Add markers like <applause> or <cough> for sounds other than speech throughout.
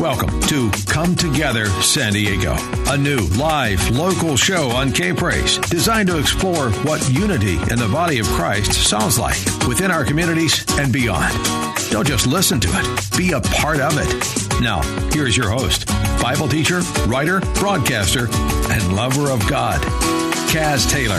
Welcome to Come Together San Diego, a new live local show on K Praise designed to explore what unity in the body of Christ sounds like within our communities and beyond. Don't just listen to it, be a part of it. Now, here's your host, Bible teacher, writer, broadcaster, and lover of God, Kaz Taylor.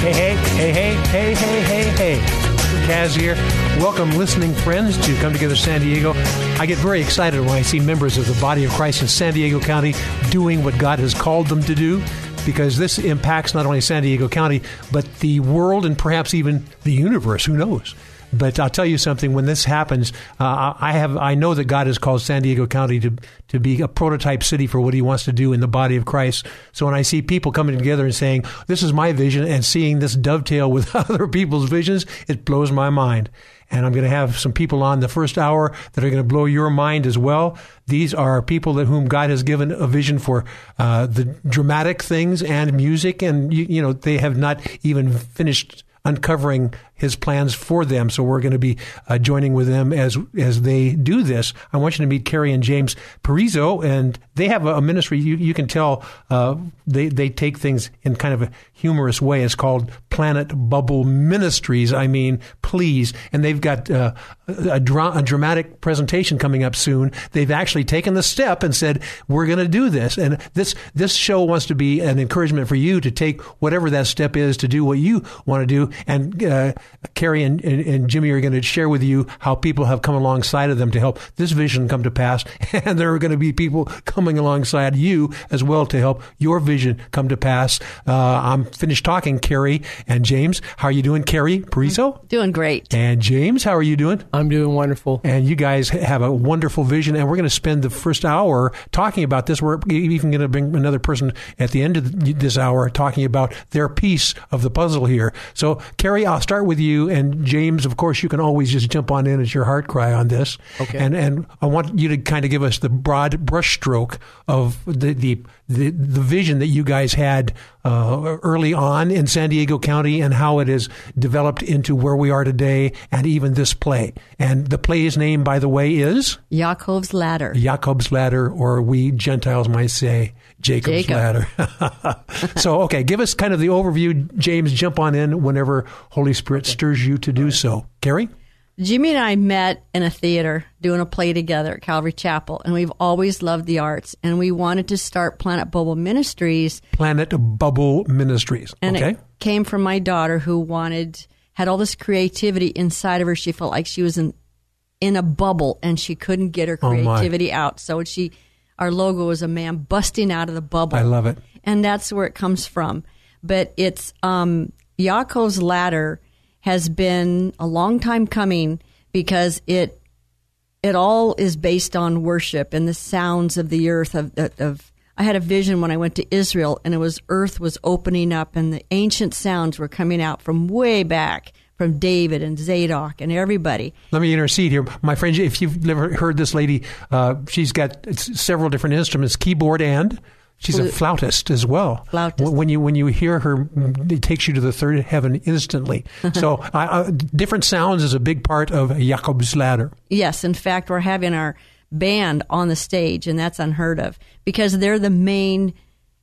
Hey, hey, hey, hey, hey, hey, hey, hey. Kaz here. Welcome, listening friends, to Come Together San Diego. I get very excited when I see members of the body of Christ in San Diego County doing what God has called them to do because this impacts not only San Diego County, but the world and perhaps even the universe. Who knows? But I'll tell you something. When this happens, uh, I have I know that God has called San Diego County to to be a prototype city for what He wants to do in the body of Christ. So when I see people coming together and saying, "This is my vision," and seeing this dovetail with <laughs> other people's visions, it blows my mind. And I'm going to have some people on the first hour that are going to blow your mind as well. These are people that whom God has given a vision for uh, the dramatic things and music, and you, you know they have not even finished uncovering his plans for them. So we're going to be uh, joining with them as as they do this. I want you to meet Carrie and James Parizo, and they have a, ministry. You, you can tell uh, they they take things in kind of a humorous way. It's called Planet Bubble Ministries. I mean, please, and they've got uh, a, dra- a dramatic presentation coming up soon. They've actually taken the step and said we're going to do this, and this this show wants to be an encouragement for you to take whatever that step is to do what you want to do and uh, Carrie and, and, and Jimmy are going to share with you how people have come alongside of them to help this vision come to pass. <laughs> And there are going to be people coming alongside you as well to help your vision come to pass. Uh, I'm finished talking, Carrie and James. How are you doing, Carrie Parizo? Doing great. And James, how are you doing? I'm doing wonderful. And you guys have a wonderful vision. And we're going to spend the first hour talking about this. We're even going to bring another person at the end of this hour talking about their piece of the puzzle here. So, Carrie, I'll start with you. And James, of course, you can always just jump on in as your heart cry on this. Okay. And and I want you to kind of give us the broad brushstroke of the the the, the vision that you guys had uh, early on in San Diego County and how it has developed into where we are today and even this play. And the play's name, by the way, is Jacob's Ladder. Jacob's Ladder, or we Gentiles might say Jacob's Jacob. Ladder. <laughs> so, okay, give us kind of the overview. James, jump on in whenever Holy Spirit stirs you to do so. Carrie? Jimmy and I met in a theater doing a play together at Calvary Chapel, and we've always loved the arts. And we wanted to start Planet Bubble Ministries. Planet Bubble Ministries. And okay. it came from my daughter who wanted, had all this creativity inside of her. She felt like she was in, in a bubble and she couldn't get her Oh, creativity out. So she, our logo is a man busting out of the bubble. I love it. and that's where it comes from. But it's um, Yaakov's ladder has been a long time coming because it it all is based on worship and the sounds of the earth of, of I had a vision when I went to Israel and it was earth was opening up and the ancient sounds were coming out from way back from David and Zadok and everybody. Let me intercede here. My friend, if you've never heard this lady, uh, she's got several different instruments, keyboard and she's a flautist as well. Flautist. When- you when you hear her, it takes you to the third heaven instantly. <laughs> so I, I, different sounds is a big part of Jacob's ladder. Yes, in fact, we're having our band on the stage, and that's unheard of because they're the main.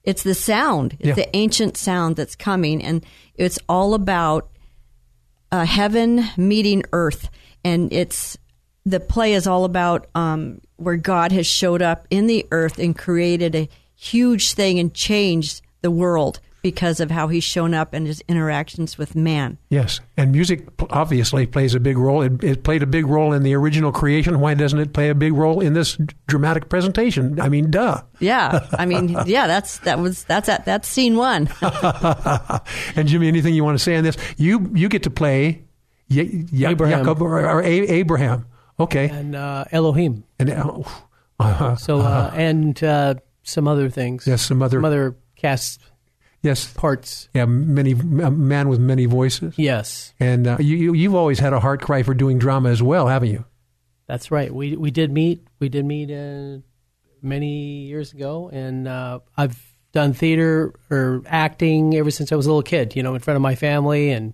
It's the sound. It's Yeah. the ancient sound that's coming, and it's all about uh, heaven meeting earth, and it's the play is all about um, where God has showed up in the earth and created a huge thing and changed the world because of how he's shown up and his interactions with man. Yes, and music obviously plays a big role. It, it played a big role in the original creation. Why doesn't it play a big role in this dramatic presentation? I mean, duh. Yeah, I mean, <laughs> yeah, that's that was that's at that's scene one. <laughs> and Jimmy, anything you want to say on this? You you get to play Ye- Ye- Abraham. Jacob or, or A- Abraham. Okay. and uh, Elohim. And uh, So uh, and uh, some other things. yes, some other Some other cast yes, parts. yeah, many a man with many voices. Yes, And uh, you, you you've always had a heart cry for doing drama as well, haven't you? that's right. We we did meet. We did meet uh, many years ago, and uh, I've done theater or acting ever since I was a little kid. You know, in front of my family, and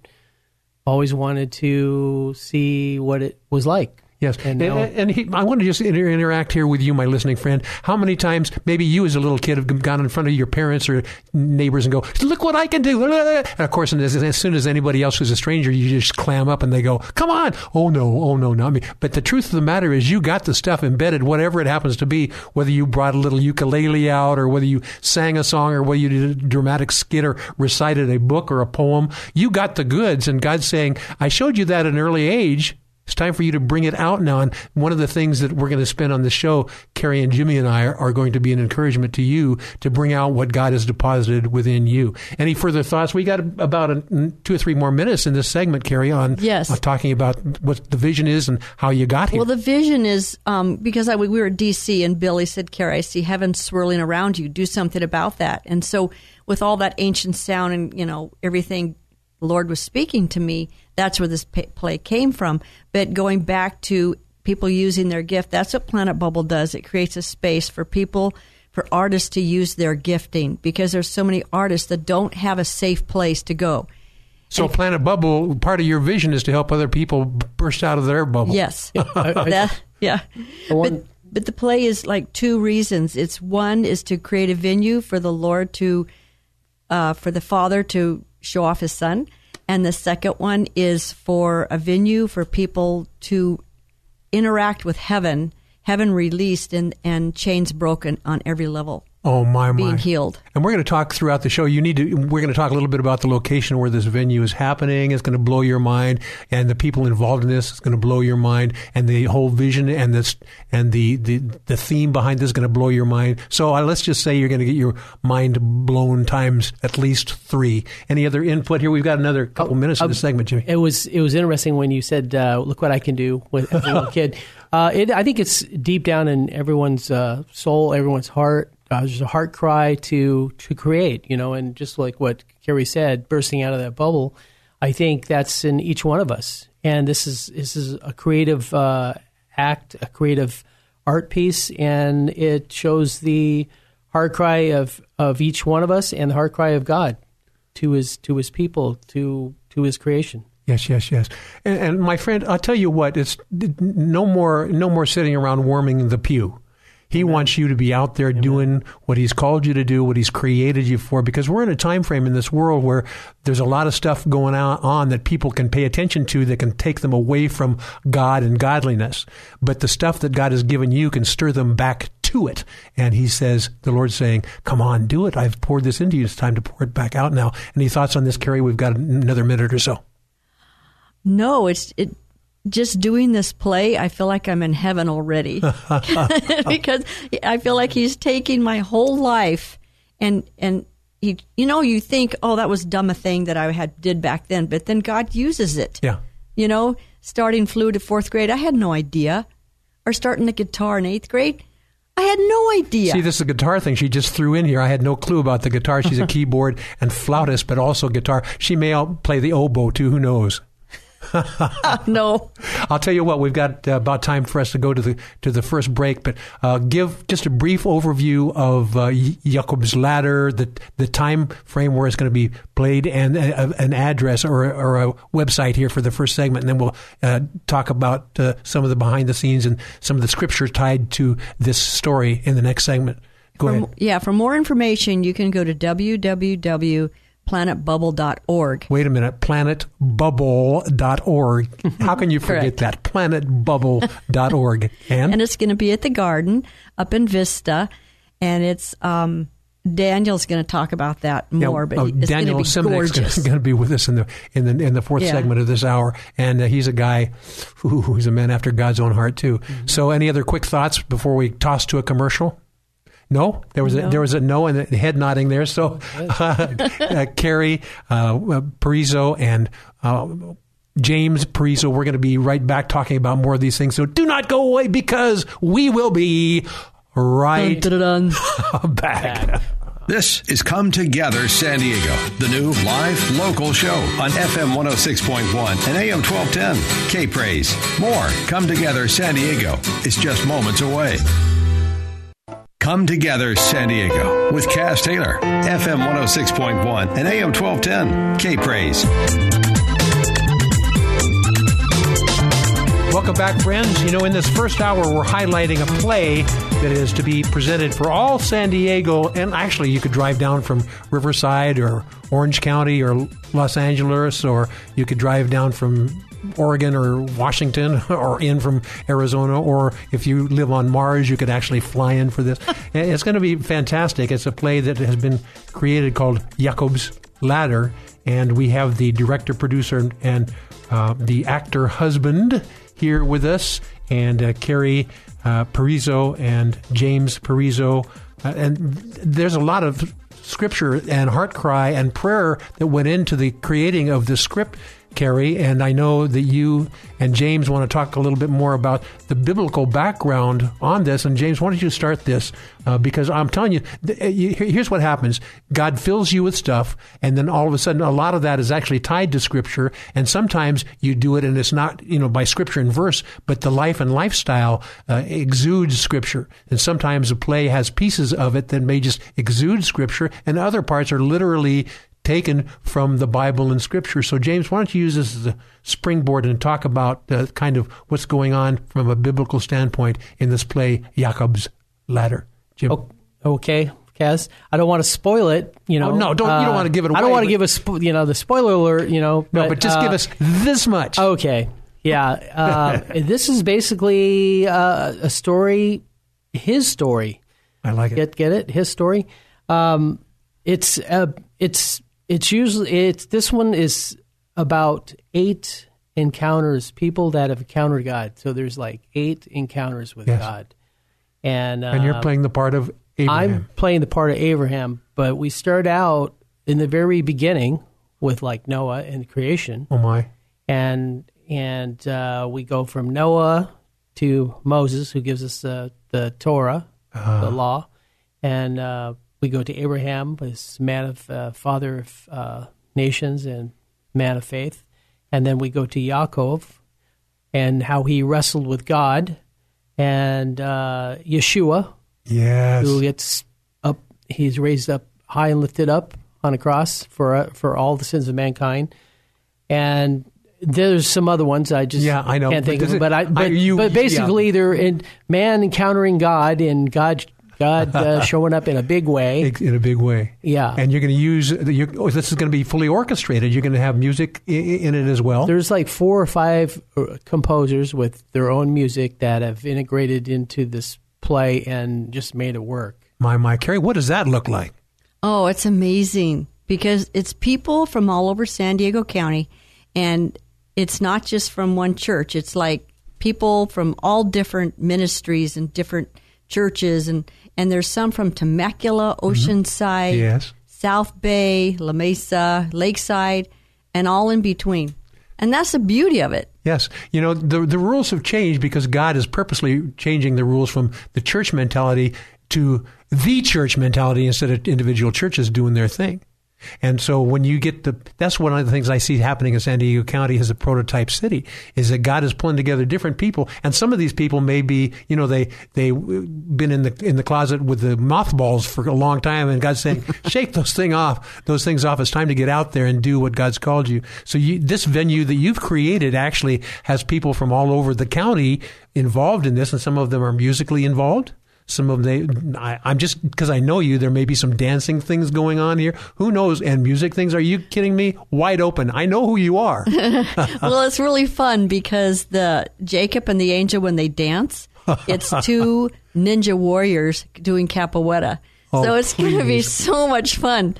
always wanted to see what it was like. Yes, And and, now- and he, I want to just inter- interact here with you, my listening friend. How many times, maybe you as a little kid, have gone in front of your parents or neighbors and go, "Look what I can do!" And of course, and as, as soon as anybody else who's a stranger, you just clam up and they go, "Come on!" Oh no, oh no, not me. But the truth of the matter is, you got the stuff embedded, whatever it happens to be. Whether you brought a little ukulele out, or whether you sang a song, or whether you did a dramatic skit, or recited a book or a poem, you got the goods. And God's saying, "I showed you that at an early age." It's time for you to bring it out now. And one of the things that we're going to spend on the show, Carrie and Jimmy and I, are, are going to be an encouragement to you to bring out what God has deposited within you. Any further thoughts? We got about a, two or three more minutes in this segment, Carrie, on Yes. on talking about what the vision is and how you got here. Well, the vision is um, because I, we were at DC and Billy said, Carrie, I see heaven swirling around you. Do something about that. And so, with all that ancient sound and, you know, everything the Lord was speaking to me, that's where this play came from. But going back to people using their gift, that's what Planet Bubble does. It creates a space for people, for artists to use their gifting because there's so many artists that don't have a safe place to go. so, Planet Bubble, part of your vision is to help other people burst out of their bubble. Yes. <laughs> I- I- That- yeah. But, but the play is like two reasons. It's one is to create a venue for the Lord to, uh, for the Father to show off His Son, and the second one is for a venue for people to interact with heaven, heaven released, and and chains broken on every level, Oh, my, my. being healed. And we're going to talk throughout the show. You need to. We're going to talk a little bit about the location where this venue is happening. It's going to blow your mind, and the people involved in this is going to blow your mind, and the whole vision and this and the the, the theme behind this is going to blow your mind. So uh, let's just say you're going to get your mind blown times at least three. Any other input here? We've got another couple minutes in uh, the segment, Jimmy. It was it was interesting when you said, uh, "Look what I can do with a little <laughs> kid." Uh, it, I think it's deep down in everyone's uh, soul, everyone's heart. Uh, there's a heart cry to to create, you know, and just like what Carrie said, bursting out of that bubble. I think that's in each one of us, and this is this is a creative uh, act, a creative art piece, and it shows the heart cry of of each one of us and the heart cry of God to his to his people, to to his creation. Yes, yes, yes. And, and my friend, I'll tell you what. It's no more, no more sitting around warming the pew. He wants you to be out there doing what he's called you to do, what he's created you for. Because we're in a time frame in this world where there's a lot of stuff going on, on that people can pay attention to that can take them away from God and godliness. But the stuff that God has given you can stir them back to it. And he says, the Lord's saying, "Come on, do it. I've poured this into you. It's time to pour it back out now." Any thoughts on this, Carrie? We've got another minute or so. No, it's it. Just doing this play, I feel like I'm in heaven already <laughs> <laughs> because I feel like he's taking my whole life and and he, you know, you think, oh, that was dumb a thing that I had did back then, but then God uses it. Yeah. You know, starting flute at fourth grade, I had no idea, or starting the guitar in eighth grade, I had no idea. See, this is a guitar thing she just threw in here. I had no clue about the guitar. She's a <laughs> keyboard and flautist, but also guitar. She may all play the oboe too. Who knows? <laughs> no. I'll tell you what. We've got uh, about time for us to go to the to the first break, but uh, give just a brief overview of uh, Jacob's Ladder, the the time frame where it's going to be played, and a, an address or or a website here for the first segment, and then we'll uh, talk about uh, some of the behind the scenes and some of the scripture tied to this story in the next segment. Go For- ahead. Yeah, for more information, you can go to www.planetbubble.org. Wait a minute, planetbubble.org. How can you forget that? Planetbubble.org. And, And it's going to be at the garden up in Vista. And it's, um, Daniel's going to talk about that Yeah, more, but oh, it's Daniel going to be Simonek's gorgeous. <laughs> going to be with us in the in the in the fourth Yeah. segment of this hour, and uh, he's a guy who, who's a man after God's own heart too. Mm-hmm. So, any other quick thoughts before we toss to a commercial? No, there was a, No. there was a no and a head nodding there. So, <laughs> uh, uh, Carrie uh, Parizo and uh, James Parizo, We're going to be right back talking about more of these things. So do not go away because we will be right Dun-dun-dun. <laughs> back. This is Come Together San Diego, the new live local show on FM 106.1 and AM 1210. K Praise. More Come Together San Diego is just moments away. Come Together San Diego with Kaz Taylor, FM 106.1 and AM 1210. K Praise. Welcome back, friends. You know, in this first hour, we're highlighting a play that is to be presented for all San Diego, and actually, you could drive down from Riverside or Orange County or Los Angeles, or you could drive down from Oregon or Washington, <laughs> or in from Arizona, or if you live on Mars, you could actually fly in for this. <laughs> It's going to be fantastic. It's a play that has been created called Jacob's Ladder, and we have the director, producer, and uh, the actor husband here with us, and uh, Carrie uh, Parizo and James Parizo. Uh, and there's a lot of scripture and heart cry and prayer that went into the creating of the script, Carrie. And I know that you and James want to talk a little bit more about the biblical background on this. And James, why don't you start this? Uh, because I'm telling you, th- uh, you- here's what happens God fills you with stuff, and then all of a sudden, a lot of that is actually tied to Scripture. And sometimes you do it, and it's not, you know, by Scripture and verse, but the life and lifestyle uh, exudes Scripture. And sometimes a play has pieces of it that may just exude Scripture, and other parts are literally taken from the Bible and Scripture. So, James, why don't you use this as a springboard and talk about uh, kind of what's going on from a biblical standpoint in this play, Jacob's Ladder? Jim. Okay, Kaz. I don't want to spoil it. You know. Oh, no, don't- you don't want to give it Away, I don't want to give a spo- you know the spoiler alert. You know. no, but just uh, give us this much. Okay. Yeah. Uh, <laughs> this is basically uh, a story, his story. I like it. Get get it? His story. Um, it's uh, it's it's usually it's this one is about eight encounters, people that have encountered God. So there's like eight encounters with Yes. God, and uh, and you're playing the part of Abraham. I'm playing the part of Abraham, but we start out in the very beginning with like Noah and creation, oh, my. and and uh, we go from Noah to Moses, who gives us the the Torah, the law, and uh, we go to Abraham, this man of uh, father of uh, nations and man of faith, and then we go to Yaakov and how he wrestled with God, and uh, Yeshua, Yes. who gets up. He's raised up high and lifted up on a cross for uh, for all the sins of mankind. And there's some other ones I just Yeah, I know. can't But think of. it- But I, but, you- but basically they're in man encountering God and God God uh, <laughs> showing up in a big way. in a big way. Yeah. And you're going to use, you're, oh, this is going to be fully orchestrated. You're going to have music i- i- in it as well. There's like four or five uh, composers with their own music that have integrated into this play and just made it work. my, my, Carrie, what does that look like? Oh, it's amazing because it's people from all over San Diego County, and it's not just from one church. It's like people from all different ministries and different churches, and and there's some from Temecula, mm-hmm. Oceanside, Yes. South Bay, La Mesa, Lakeside, and all in between. And that's the beauty of it. Yes. You know, the, the rules have changed because God is purposely changing the rules from the church mentality to the church mentality instead of individual churches doing their thing. And so when you get the, that's one of the things I see happening in San Diego County as a prototype city is that God is pulling together different people. And some of these people may be, you know, they, they been in the, in the closet with the mothballs for a long time and God's saying, <laughs> shake those thing off, those things off. It's time to get out there and do what God's called you. So you, this venue that you've created actually has people from all over the county involved in this and some of them are musically involved. Some of them, they, I, I'm just because I know you. There may be some dancing things going on here. Who knows? And music things. Are you kidding me? Wide open. I know who you are. <laughs> well, it's really fun because the Jacob and the angel when they dance, it's <laughs> two ninja warriors doing capoeira. Oh, so it's going to be so much fun.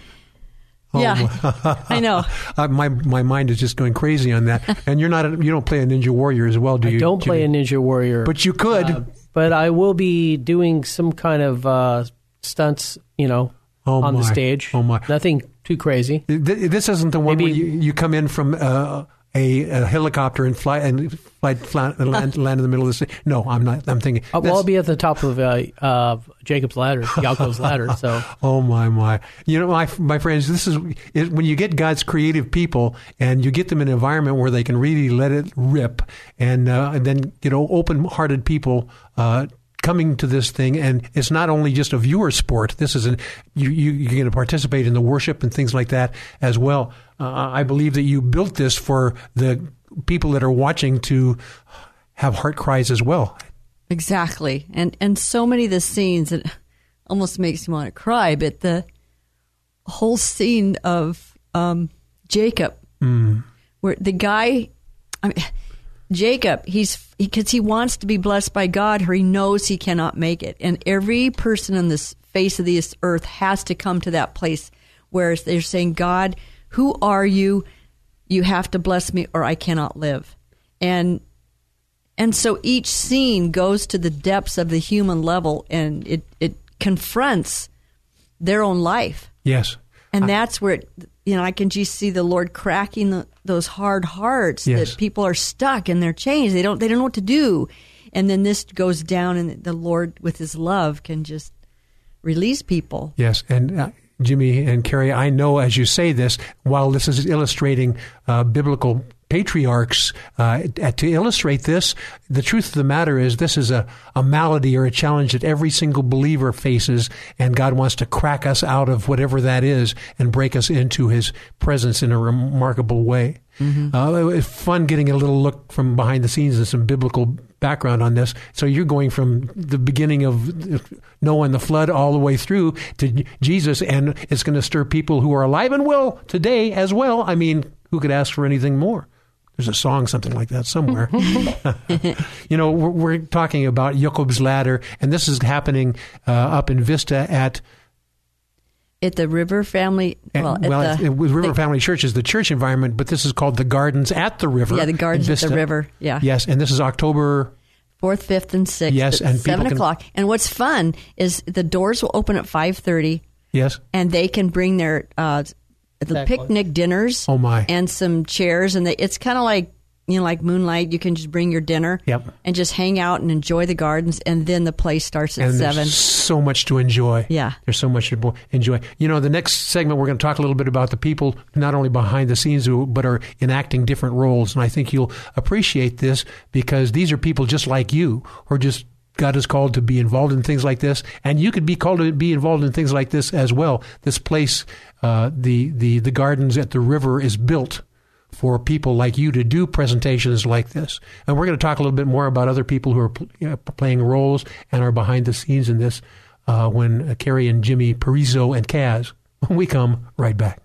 yeah, <laughs> I know. Uh, my my mind is just going crazy on that. And you're not. A, you don't play a Ninja Warrior as well, do you? I don't play a Ninja Warrior, but you could. Uh, but I will be doing some kind of uh, stunts, you know, Oh, on the stage. Oh, my. Nothing too crazy. This isn't the one Maybe- where you, you come in from uh, a, a helicopter and fly and fly, fly land, land in the middle of the sea. No, I'm not. I'm thinking. Uh, well, I'll be at the top of uh, uh, Jacob's ladder, <laughs> Yaakov's ladder. So. <laughs> oh my my! You know, my my friends, this is it, when you get God's creative people and you get them in an environment where they can really let it rip, and uh, and then you know, open-hearted people uh, coming to this thing, and it's not only just a viewer sport. This is an you, you you're going to participate in the worship and things like that as well. Uh, I believe that you built this for the people that are watching to have heart cries as well. Exactly, and and so many of the scenes it almost makes me want to cry. But the whole scene of um, Jacob, mm. where the guy, I mean Jacob, he's because he, he wants to be blessed by God, or he knows he cannot make it. And every person on this face of this earth has to come to that place where they're saying, God, who are you? You have to bless me, or I cannot live. And and so each scene goes to the depths of the human level, and it it confronts their own life. Yes, and that's where it, you know I can just see the Lord cracking the, those hard hearts yes. that people are stuck in their chains. They don't they don't know what to do, and then this goes down, and the Lord with His love can just release people. Yes, and. Uh, Jimmy and Carrie, I know as you say this, while this is illustrating uh, biblical patriarchs uh, to illustrate this. The truth of the matter is, this is a, a malady or a challenge that every single believer faces, and God wants to crack us out of whatever that is and break us into His presence in a remarkable way. Mm-hmm. Uh, it was fun getting a little look from behind the scenes and some biblical background on this. So you're going from the beginning of Noah and the flood all the way through to Jesus, and it's going to stir people who are alive and well today as well. I mean, who could ask for anything more? There's a song, something like that somewhere. <laughs> <laughs> you know, we're, we're, talking about Jacob's ladder, and this is happening uh, up in Vista at. At the River Family, well, at, well, the, River the, Family Church is the church environment, but this is called the Gardens at the River. Yeah, the Gardens at the River. Yeah. Yes, and this is October fourth, fifth, and sixth. Yes, and seven can, o'clock. And what's fun is the doors will open at five thirty. Yes, and they can bring their uh, exactly. picnic dinners. Oh my! And some chairs, and they, it's kind of like you know, like moonlight. You can just bring your dinner. Yep. And just hang out and enjoy the gardens, and then the play starts at and seven. so much to enjoy. Yeah. There's so much to enjoy. You know, the next segment we're going to talk a little bit about the people not only behind the scenes who, but are enacting different roles, and I think you'll appreciate this because these are people just like you, or just God is called to be involved in things like this, and you could be called to be involved in things like this as well. This place, uh, the the the gardens at the river, is built for people like you to do presentations like this. And we're going to talk a little bit more about other people who are pl- playing roles and are behind the scenes in this uh, when uh, Carrie and Jimmy Parizo and Kaz. When <laughs> we come right back.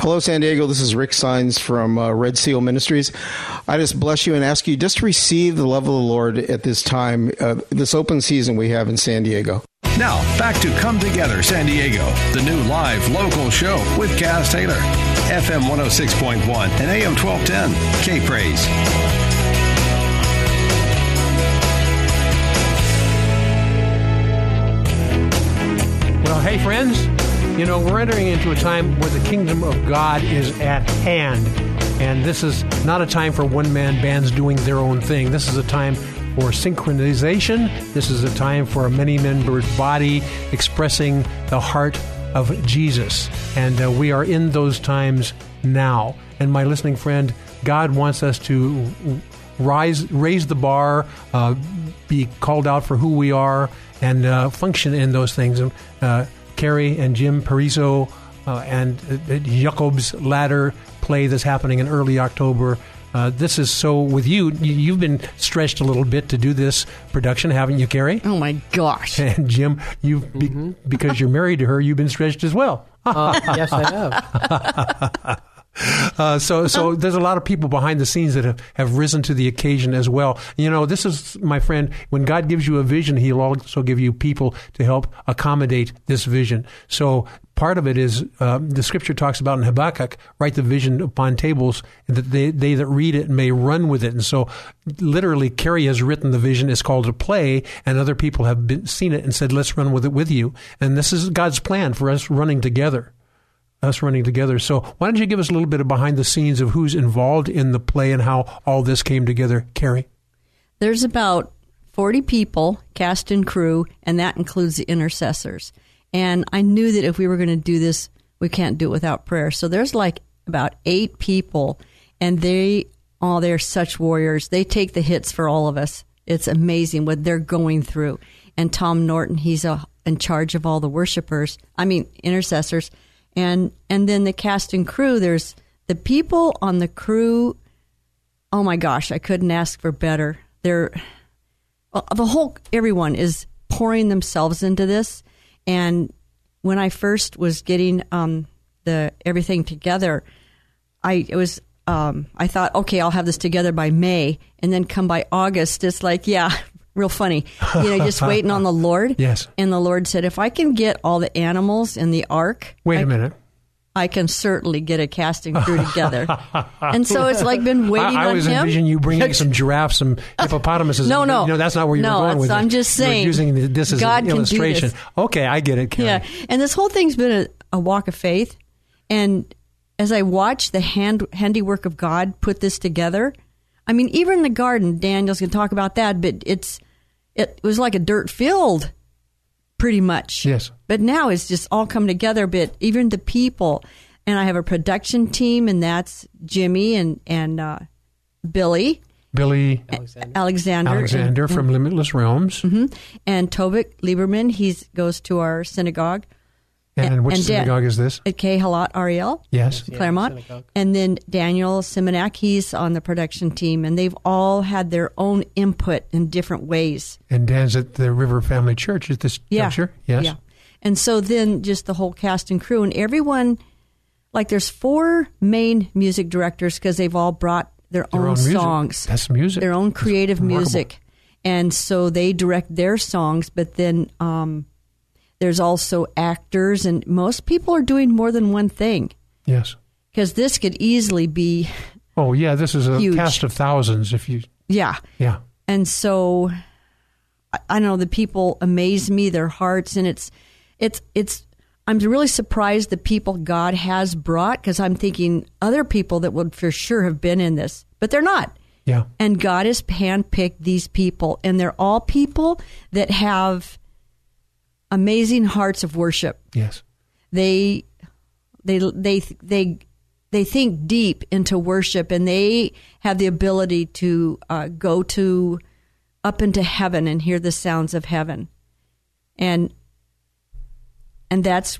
Hello, San Diego. This is Rick Signs from uh, Red Seal Ministries. I just bless you and ask you just to receive the love of the Lord at this time, uh, this open season we have in San Diego. Now, back to Come Together San Diego, the new live local show with Kaz Taylor. FM 106.1 and AM 1210. K Praise. Well, hey, friends. You know, we're entering into a time where the kingdom of God is at hand. And this is not a time for one man bands doing their own thing. This is a time for synchronization. This is a time for a many membered body expressing the heart of Jesus. And uh, we are in those times now. And my listening friend, God wants us to rise, raise the bar, uh, be called out for who we are, and uh, function in those things. Uh, Carrie and Jim Parizo uh, and uh, Jacob's Ladder play that's happening in early October. Uh, this is so with you. You've been stretched a little bit to do this production, haven't you, Carrie? Oh my gosh! <laughs> And Jim, you mm-hmm. because you're married to her, you've been stretched as well. uh, yes, I have. <laughs> Uh, so, so there's a lot of people behind the scenes that have, have risen to the occasion as well. You know, this is my friend. When God gives you a vision, He'll also give you people to help accommodate this vision. So part of it is uh, the scripture talks about in Habakkuk, write the vision upon tables, that they, they that read it may run with it. And so, literally, Carrie has written the vision. It's called a play, and other people have been, seen it and said, let's run with it with you. And this is God's plan for us running together. Us running together. So, why don't you give us a little bit of behind the scenes of who's involved in the play and how all this came together, Carrie? There's about 40 people, cast and crew, and that includes the intercessors. And I knew that if we were going to do this, we can't do it without prayer. So there's like about eight people, and they, oh, they're such warriors. They take the hits for all of us. It's amazing what they're going through. And Tom Norton, he's a, in charge of all the worshipers. I mean, intercessors, and and then the cast and crew. There's the people on the crew. Oh my gosh, I couldn't ask for better. They're the whole everyone is pouring themselves into this and when I first was getting um, the everything together, I it was um, I thought, okay, I'll have this together by May, and then come by August, it's like, yeah, real funny, you know, just waiting on the <laughs> Lord. Yes. And the Lord said, if I can get all the animals in the ark, Wait I, a minute. I can certainly get a casting crew together. <laughs> and so it's like been waiting I, I on was him. envisioning you bringing some giraffes, some <laughs> hippopotamuses. No, no. no, that's not where you No, were going with. I'm just You were saying, using this as God an illustration. Okay, I get it. Carrie. Yeah, and this whole thing's been a, a walk of faith. And as I watch the hand handiwork of God put this together, I mean, even in the garden, Daniel's going to talk about that, but it's it was like a dirt field, pretty much. Yes. But now it's just all come together. But even the people, and I have a production team, and that's Jimmy and and uh, Billy Billy Alexander. Alexander, Alexander and, from Limitless Realms. and Tovik Lieberman. He goes to our synagogue And which and Dan- synagogue is this? at Kehilat Ariel. Yes. Clairemont. synagogue. And then Daniel Simonak, he's on the production team, and they've all had their own input in different ways. And Dan's at the River Family Church at this Yeah. juncture. Yes. Yeah. And so then just the whole cast and crew, and everyone, like there's four main music directors because they've all brought their, Their own, own songs. That's music. Their own creative music. And so they direct their songs, but then um, there's also actors, and most people are doing more than one thing Yes. because this could easily be, Oh, yeah. This is a Huge. cast of thousands. If you, yeah. yeah. and so I, I don't know the people amaze me their hearts and it's it's it's i'm really surprised the people god has brought because i'm thinking other people that would for sure have been in this but they're not Yeah. and god has handpicked these people and they're all people that have amazing hearts of worship. Yes. they they they they they think deep into worship and they have the ability to uh, go to up into heaven and hear the sounds of heaven. And and that's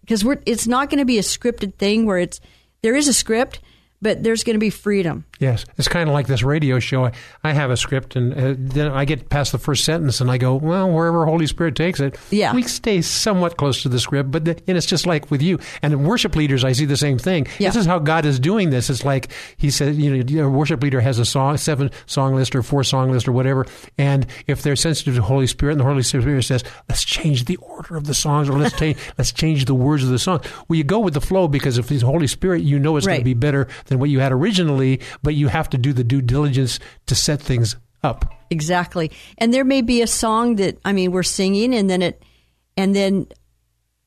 because we're it's not going to be a scripted thing where it's there is a script but there's going to be freedom Yes, it's kind of like this radio show. I, I have a script, and uh, then I get past the first sentence, and I go, "Well, wherever Holy Spirit takes it." Yeah. we stay somewhat close to the script, but the, and it's just like with you and in worship leaders. I see the same thing. Yeah. This is how God is doing this. It's like He said, you know, a worship leader has a song, seven song list or four song list or whatever, and if they're sensitive to Holy Spirit, and the Holy Spirit says, "Let's change the order of the songs, or let's <laughs> change let's change the words of the song." Well, you go with the flow because if it's Holy Spirit, you know it's going to be better than what you had originally, but you have to do the due diligence to set things up. Exactly. And there may be a song that I mean we're singing and then it and then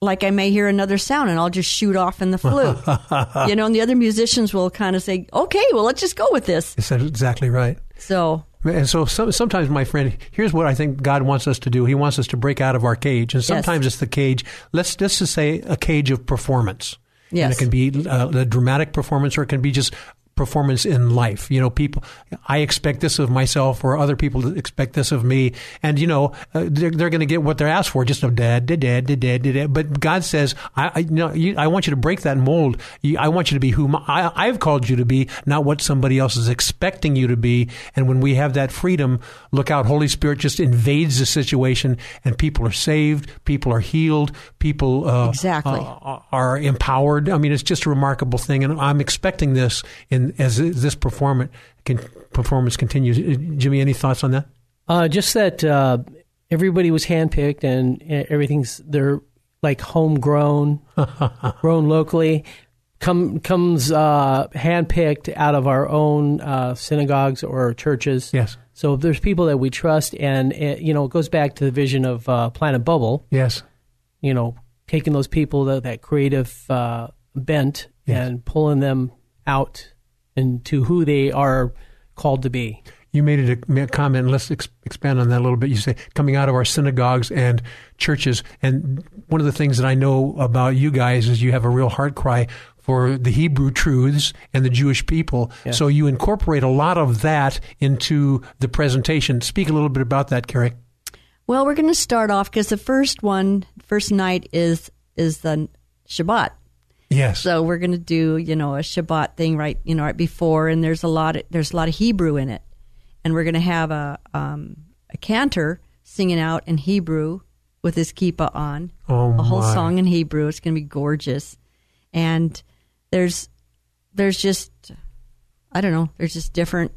like I may hear another sound and I'll just shoot off in the flute. <laughs> you know, and the other musicians will kind of say, "Okay, well, let's just go with this." Is that exactly right? So, And so, some, sometimes, my friend, here's what I think God wants us to do. He wants us to break out of our cage, and sometimes it's the cage. Let's let's just say a cage of performance. And Yes. it can be uh, a dramatic performance, or it can be just performance in life. You know, people, I expect this of myself, or other people expect this of me, and you know, uh, they're, they're going to get what they're asked for, just a dad, dad, dad, dad, dad. But God says, I, I you know, you, I want you to break that mold. You, I want you to be who I, I've called you to be, not what somebody else is expecting you to be. And when we have that freedom, look out, Holy Spirit just invades the situation, and people are saved, people are healed, people uh, exactly uh, are empowered. I mean, it's just a remarkable thing, and I'm expecting this in as this performance can, performance continues. Uh, Jimmy, any thoughts on that? Uh, just that uh, everybody was handpicked, and everything's they're like homegrown, <laughs> grown locally. Come comes uh, handpicked out of our own uh, synagogues or churches. Yes. So there's people that we trust, and uh, you know, it goes back to the vision of uh, Planet Bubble. Yes. You know, taking those people that, that creative uh, bent yes. and pulling them out into who they are called to be. You made it a comment, let's ex- expand on that a little bit. You say coming out of our synagogues and churches, and one of the things that I know about you guys is you have a real heart cry for the Hebrew truths and the Jewish people. Yes. So you incorporate a lot of that into the presentation. Speak a little bit about that, Carrie. Well, we're going to start off because the first one, first night is is the Shabbat. Yes. So we're going to do, you know, a Shabbat thing right, you know, right before, and there's a lot of, there's a lot of Hebrew in it, and we're going to have a um, a cantor singing out in Hebrew with his kippah on, oh a whole my. song in Hebrew. It's going to be gorgeous, and there's there's just I don't know, there's just different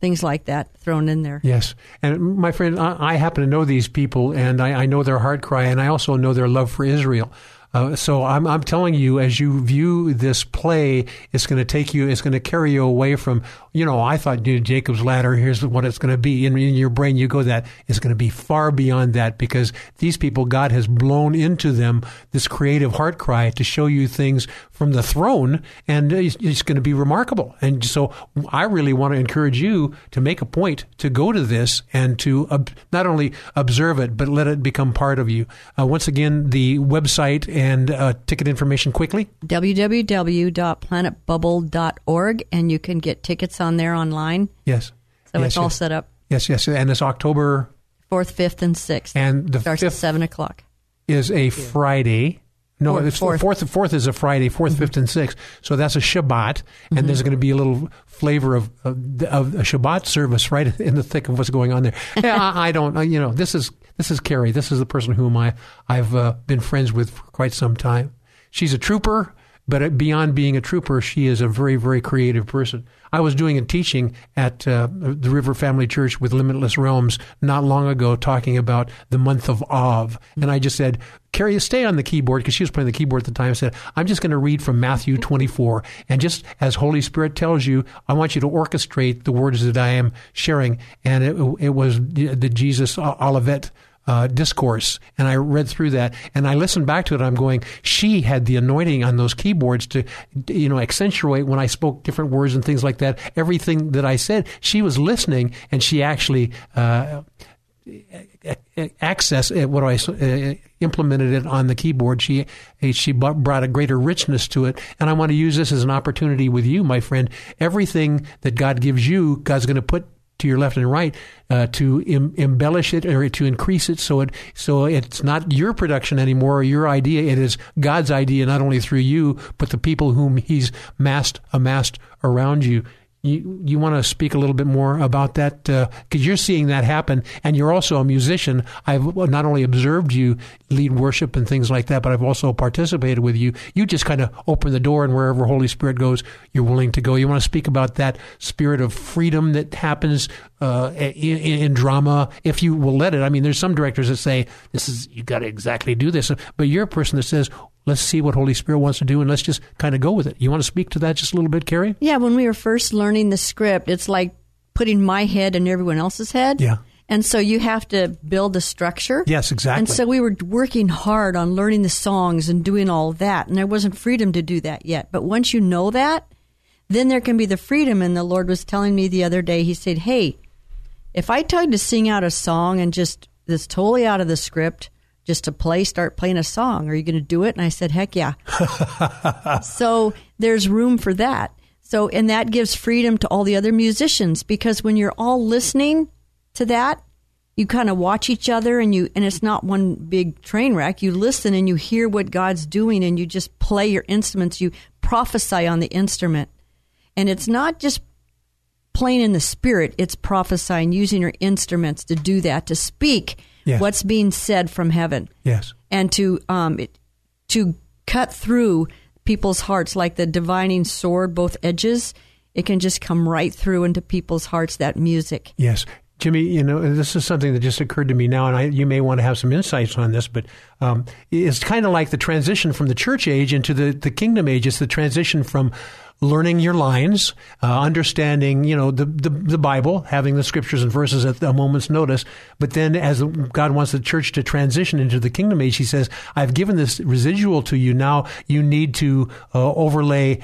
things like that thrown in there. Yes. And my friend, I, I happen to know these people and I, I, know their heart cry and I also know their love for Israel. Uh, so I'm, I'm telling you, as you view this play, it's going to take you, it's going to carry you away from, you know, I thought you know, Jacob's ladder. Here's what it's going to be. In, in your brain, you go that it's going to be far beyond that because these people, God has blown into them this creative heart cry to show you things from the throne, and it's, it's going to be remarkable. And so, I really want to encourage you to make a point to go to this and to uh, not only observe it, but let it become part of you. Uh, once again, the website and uh, ticket information quickly www.planetbubble.org, and you can get tickets on there online. Yes. So yes, it's all yes. set up. Yes, yes. And it's October 4th, 5th, and 6th. And the starts 5th at 7 o'clock. Is a Friday. No, Fourth, it's fourth. fourth. Fourth is a Friday. 4th Mm-hmm. fifth, and sixth. So that's a Shabbat, and there's going to be a little flavor of, of of a Shabbat service right in the thick of what's going on there. Yeah, <laughs> I, I don't. uh, You know, this is this is Carrie. This is the person whom I I've uh, been friends with for quite some time. She's a trooper, but beyond being a trooper, she is a very very creative person. I was doing a teaching at uh, the River Family Church with Limitless Realms not long ago, talking about the month of Av, and I just said, Carrie, stay on the keyboard because she was playing the keyboard at the time. I said, I'm just going to read from Matthew <laughs> 24, and just as Holy Spirit tells you, I want you to orchestrate the words that I am sharing, and it, it was the Jesus Olivet uh, discourse, and I read through that, and I listened back to it. I'm going, she had the anointing on those keyboards to, you know, accentuate when I spoke different words and things like that. Everything that I said, she was listening, and she actually. Uh, access uh, what do I uh, implemented it on the keyboard. She she brought a greater richness to it, and I want to use this as an opportunity with you, my friend. Everything that God gives you, God's going to put to your left and right uh, to em- embellish it or to increase it so it so it's not your production anymore or your idea. It is God's idea not only through you but the people whom he's massed amassed around you you, you want to speak a little bit more about that because uh, you're seeing that happen, and you're also a musician. I've not only observed you lead worship and things like that, but I've also participated with you. You just kind of open the door, and wherever Holy Spirit goes, you're willing to go. You want to speak about that spirit of freedom that happens uh, in, in drama, if you will let it. I mean, there's some directors that say this is you got to exactly do this, but you're a person that says let's see what Holy Spirit wants to do and let's just kind of go with it. You want to speak to that just a little bit, Carrie? Yeah, when we were first learning the script, it's like putting my head in everyone else's head. Yeah. And so you have to build a structure. Yes, exactly. And so we were working hard on learning the songs and doing all that. And there wasn't freedom to do that yet. But once you know that, then there can be the freedom. And the Lord was telling me the other day, He said, Hey, if I tell you to sing out a song and just that's totally out of the script, just to play, start playing a song. Are you going to do it? And I said, heck yeah. <laughs> so there's room for that. So, and that gives freedom to all the other musicians because when you're all listening to that, you kind of watch each other and you, and it's not one big train wreck. You listen and you hear what God's doing and you just play your instruments. You prophesy on the instrument. And it's not just playing in the spirit, it's prophesying, using your instruments to do that, to speak Yes. what's being said from heaven Yes. and to um, it, to cut through people's hearts like the divining sword, both edges. It can just come right through into people's hearts. That music. Yes. Jimmy, you know, this is something that just occurred to me now, and I, you may want to have some insights on this, but um, it's kind of like the transition from the church age into the, the kingdom age. It's the transition from learning your lines, uh, understanding, you know, the, the, the Bible, having the scriptures and verses at a moment's notice. But then as God wants the church to transition into the kingdom age, he says, I've given this residual to you. Now you need to uh, overlay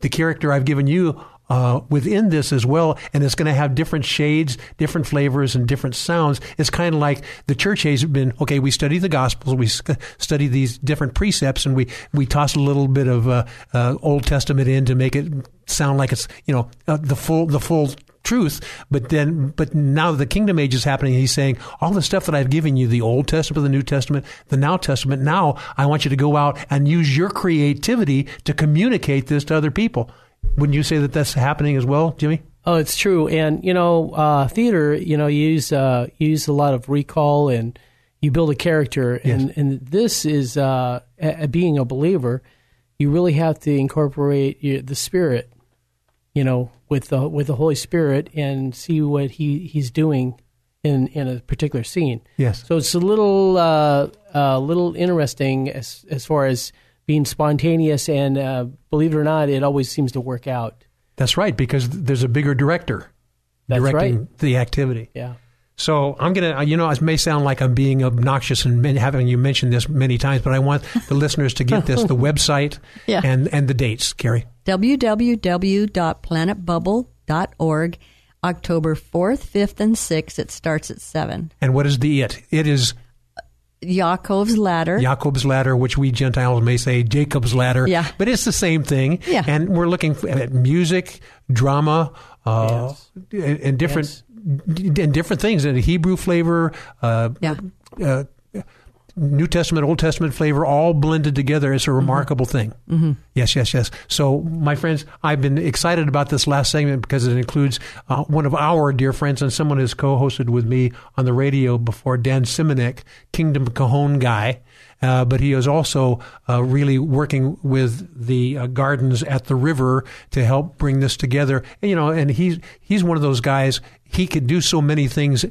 the character I've given you uh, within this as well, and it's going to have different shades, different flavors, and different sounds. It's kind of like the church has been okay. We study the Gospels, we study these different precepts, and we we toss a little bit of uh, uh, Old Testament in to make it sound like it's you know uh, the full the full truth. But then, but now the kingdom age is happening. He's saying all the stuff that I've given you, the Old Testament, the New Testament, the Now Testament. Now I want you to go out and use your creativity to communicate this to other people. Wouldn't you say that that's happening as well, Jimmy? Oh, it's true. And you know, uh, theater, you know, you use uh, you use a lot of recall and you build a character. And and this is uh, a, being a believer. You really have to incorporate your, the Spirit, you know, with the with the Holy Spirit and see what he he's doing in in a particular scene. Yes. So it's a little uh, uh, little interesting as as far as being spontaneous and uh, believe it or not, it always seems to work out. That's right, because there's a bigger director That's directing right. the activity. Yeah. So I'm gonna, you know, it may sound like I'm being obnoxious and having you mentioned this many times, but I want the <laughs> listeners to get this: the website <laughs> Yeah. and and the dates. Carrie. www.planetbubble.org. October 4th, 5th, and 6th. It starts at 7. And what is the it? It is Yaakov's Ladder. Jacob's ladder, which we Gentiles may say Jacob's ladder. Yeah. But it's the same thing. Yeah. And we're looking at music, drama, uh, and, and different and different things, and a Hebrew flavor, uh, Yeah. uh, New Testament, Old Testament flavor, all blended together. It's a remarkable thing. Mm-hmm. Yes, yes, yes. So, my friends, I've been excited about this last segment because it includes uh, one of our dear friends and someone who's co-hosted with me on the radio before, Dan Simonek, Kingdom Cajon guy. Uh, but he is also uh, really working with the uh, gardens at the river to help bring this together. And, you know, and he's he's one of those guys. He could do so many things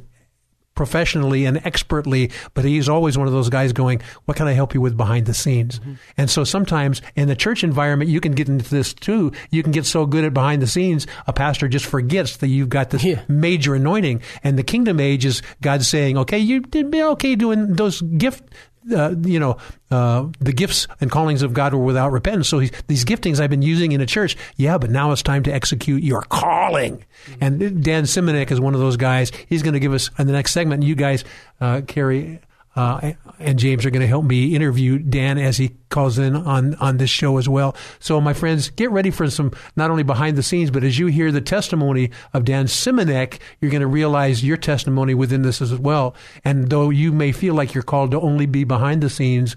professionally and expertly, but he's always one of those guys going, What can I help you with behind the scenes? Mm-hmm. And so sometimes in the church environment, you can get into this too. You can get so good at behind the scenes, a pastor just forgets that you've got this Yeah. major anointing. And the kingdom age is God saying, Okay, you did be okay doing those gift. Uh, you know, uh, the gifts and callings of God were without repentance. So he's, these giftings I've been using in a church, yeah, but now it's time to execute your calling. And Dan Simonek is one of those guys. He's going to give us in the next segment. You guys, uh, Carrie uh, and James, are going to help me interview Dan as he calls in on on this show as well. So, my friends, get ready for some not only behind the scenes, but as you hear the testimony of Dan Simonek, you're going to realize your testimony within this as well. And though you may feel like you're called to only be behind the scenes,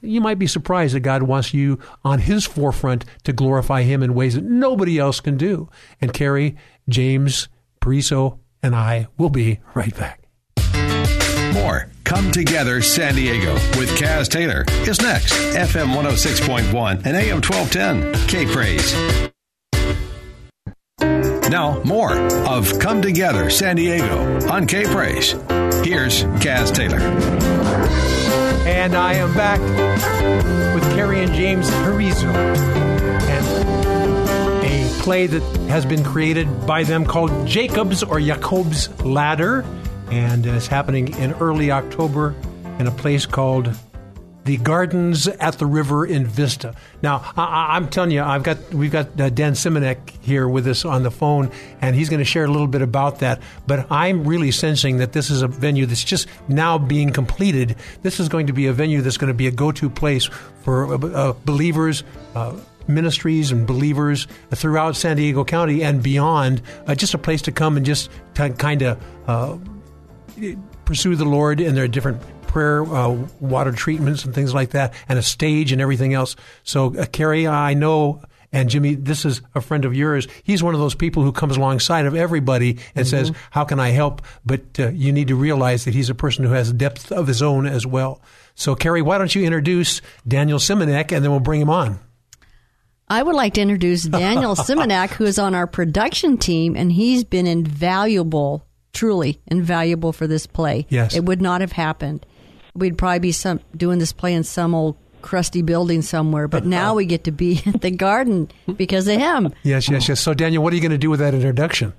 you might be surprised that God wants you on His forefront to glorify Him in ways that nobody else can do. And Carrie, James, Pariso, and I will be right back. More Come Together San Diego with Kaz Taylor is next. FM 106.1 and AM 1210. K Praise. Now, more of Come Together San Diego on K Praise. Here's Kaz Taylor. And I am back with Carrie and James Parizo. And a play that has been created by them called Jacob's or Jacob's Ladder. And it's happening in early October in a place called the Gardens at the River in Vista. Now, I, I'm telling you, I've got we've got uh, Dan Simonek here with us on the phone, and he's going to share a little bit about that. But I'm really sensing that this is a venue that's just now being completed. This is going to be a venue that's going to be a go-to place for uh, uh, believers. Uh, ministries and believers throughout San Diego County and beyond. Uh, just a place to come and just t- kind of uh, pursue the Lord and there are different prayer uh, water treatments and things like that, and a stage and everything else. So, uh, Carrie, I know. And Jimmy, this is a friend of yours. He's one of those people who comes alongside of everybody and mm-hmm. says, "How can I help?" But uh, you need to realize that he's a person who has depth of his own as well. So, Carrie, why don't you introduce Daniel Simonek, and then we'll bring him on. I would like to introduce Daniel <laughs> Simonek, who is on our production team, and he's been invaluable, truly invaluable for this play. Yes, it would not have happened we'd probably be some doing this play in some old crusty building somewhere, but uh-huh. now we get to be <laughs> at the garden because of him. Yes, yes, yes. So, Daniel, what are you going to do with that introduction?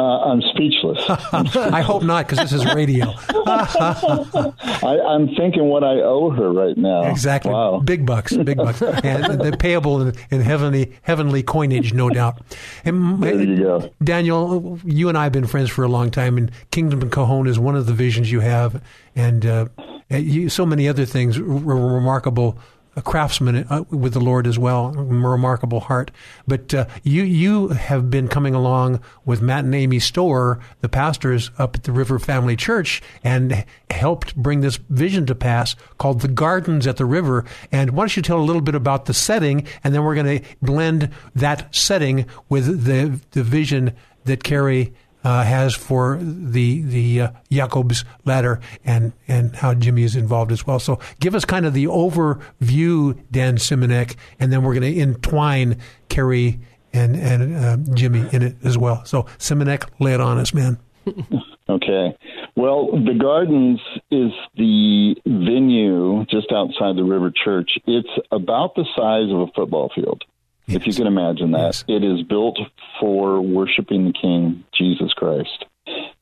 Uh, I'm speechless. <laughs> I hope not, because this is radio. <laughs> I, am thinking what I owe her right now. Exactly. Wow. Big bucks, big bucks, <laughs> and they're payable in, in, heavenly heavenly coinage, no doubt. And, there you go, Daniel. You and I have been friends for a long time, and Kingdom and Cajon is one of the visions you have, and uh, you, so many other things r- remarkable a craftsman uh, with the Lord as well, remarkable heart. But uh, you you have been coming along with Matt and Amy Storer, the pastors up at the River Family Church, and helped bring this vision to pass called the Gardens at the River. And why don't you tell a little bit about the setting, and then we're going to blend that setting with the the vision that Carrie uh, has for the the uh, Jacob's ladder and and how Jimmy is involved as well. So give us kind of the overview, Dan Simonek, and then we're going to entwine Carrie and and uh, Jimmy in it as well. So Simonek, lay it on us, man. <laughs> okay. Well, the Gardens is the venue just outside the River Church. It's about the size of a football field. Yes. If you can imagine that, yes. it is built for worshiping the King, Jesus Christ.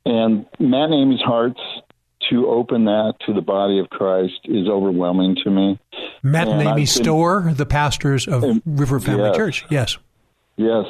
And Matt and Amy's hearts to open that to the body of Christ is overwhelming to me. Matt and, and Amy Storer, the pastors of and, River Family yes. Church. Yes. Yes.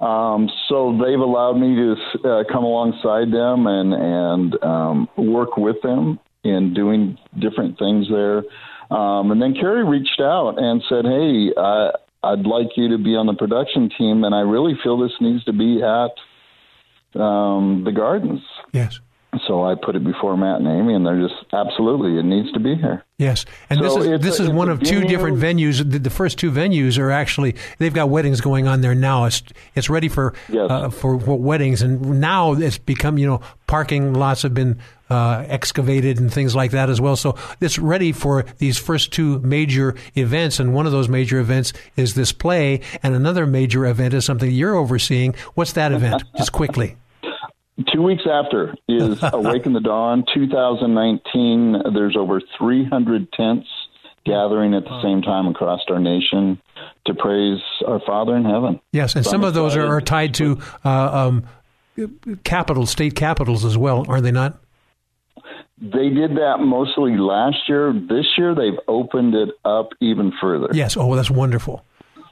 Um, so they've allowed me to uh, come alongside them and and um, work with them in doing different things there. Um, and then Carrie reached out and said, "Hey, uh, I'd like you to be on the production team, and I really feel this needs to be at um, the Gardens. Yes. So I put it before Matt and Amy, and they're just absolutely it needs to be here. Yes, and so this is this a, is one of two different venues. The, the, first two venues are actually they've got weddings going on there now. It's it's ready for yes. uh, for, for weddings, and now it's become you know parking lots have been uh, excavated and things like that as well. So it's ready for these first two major events, and one of those major events is this play, and another major event is something you're overseeing. What's that event? <laughs> Just quickly. Two weeks after is <laughs> Awaken the Dawn 2019. There's over 300 tents gathering at the same time across our nation to praise our Father in heaven. Yes, and so some I'm of those are, are, tied to uh, um, capital, state capitals as well, are they not? They did that mostly last year. This year, they've opened it up even further. Yes. Oh, that's wonderful.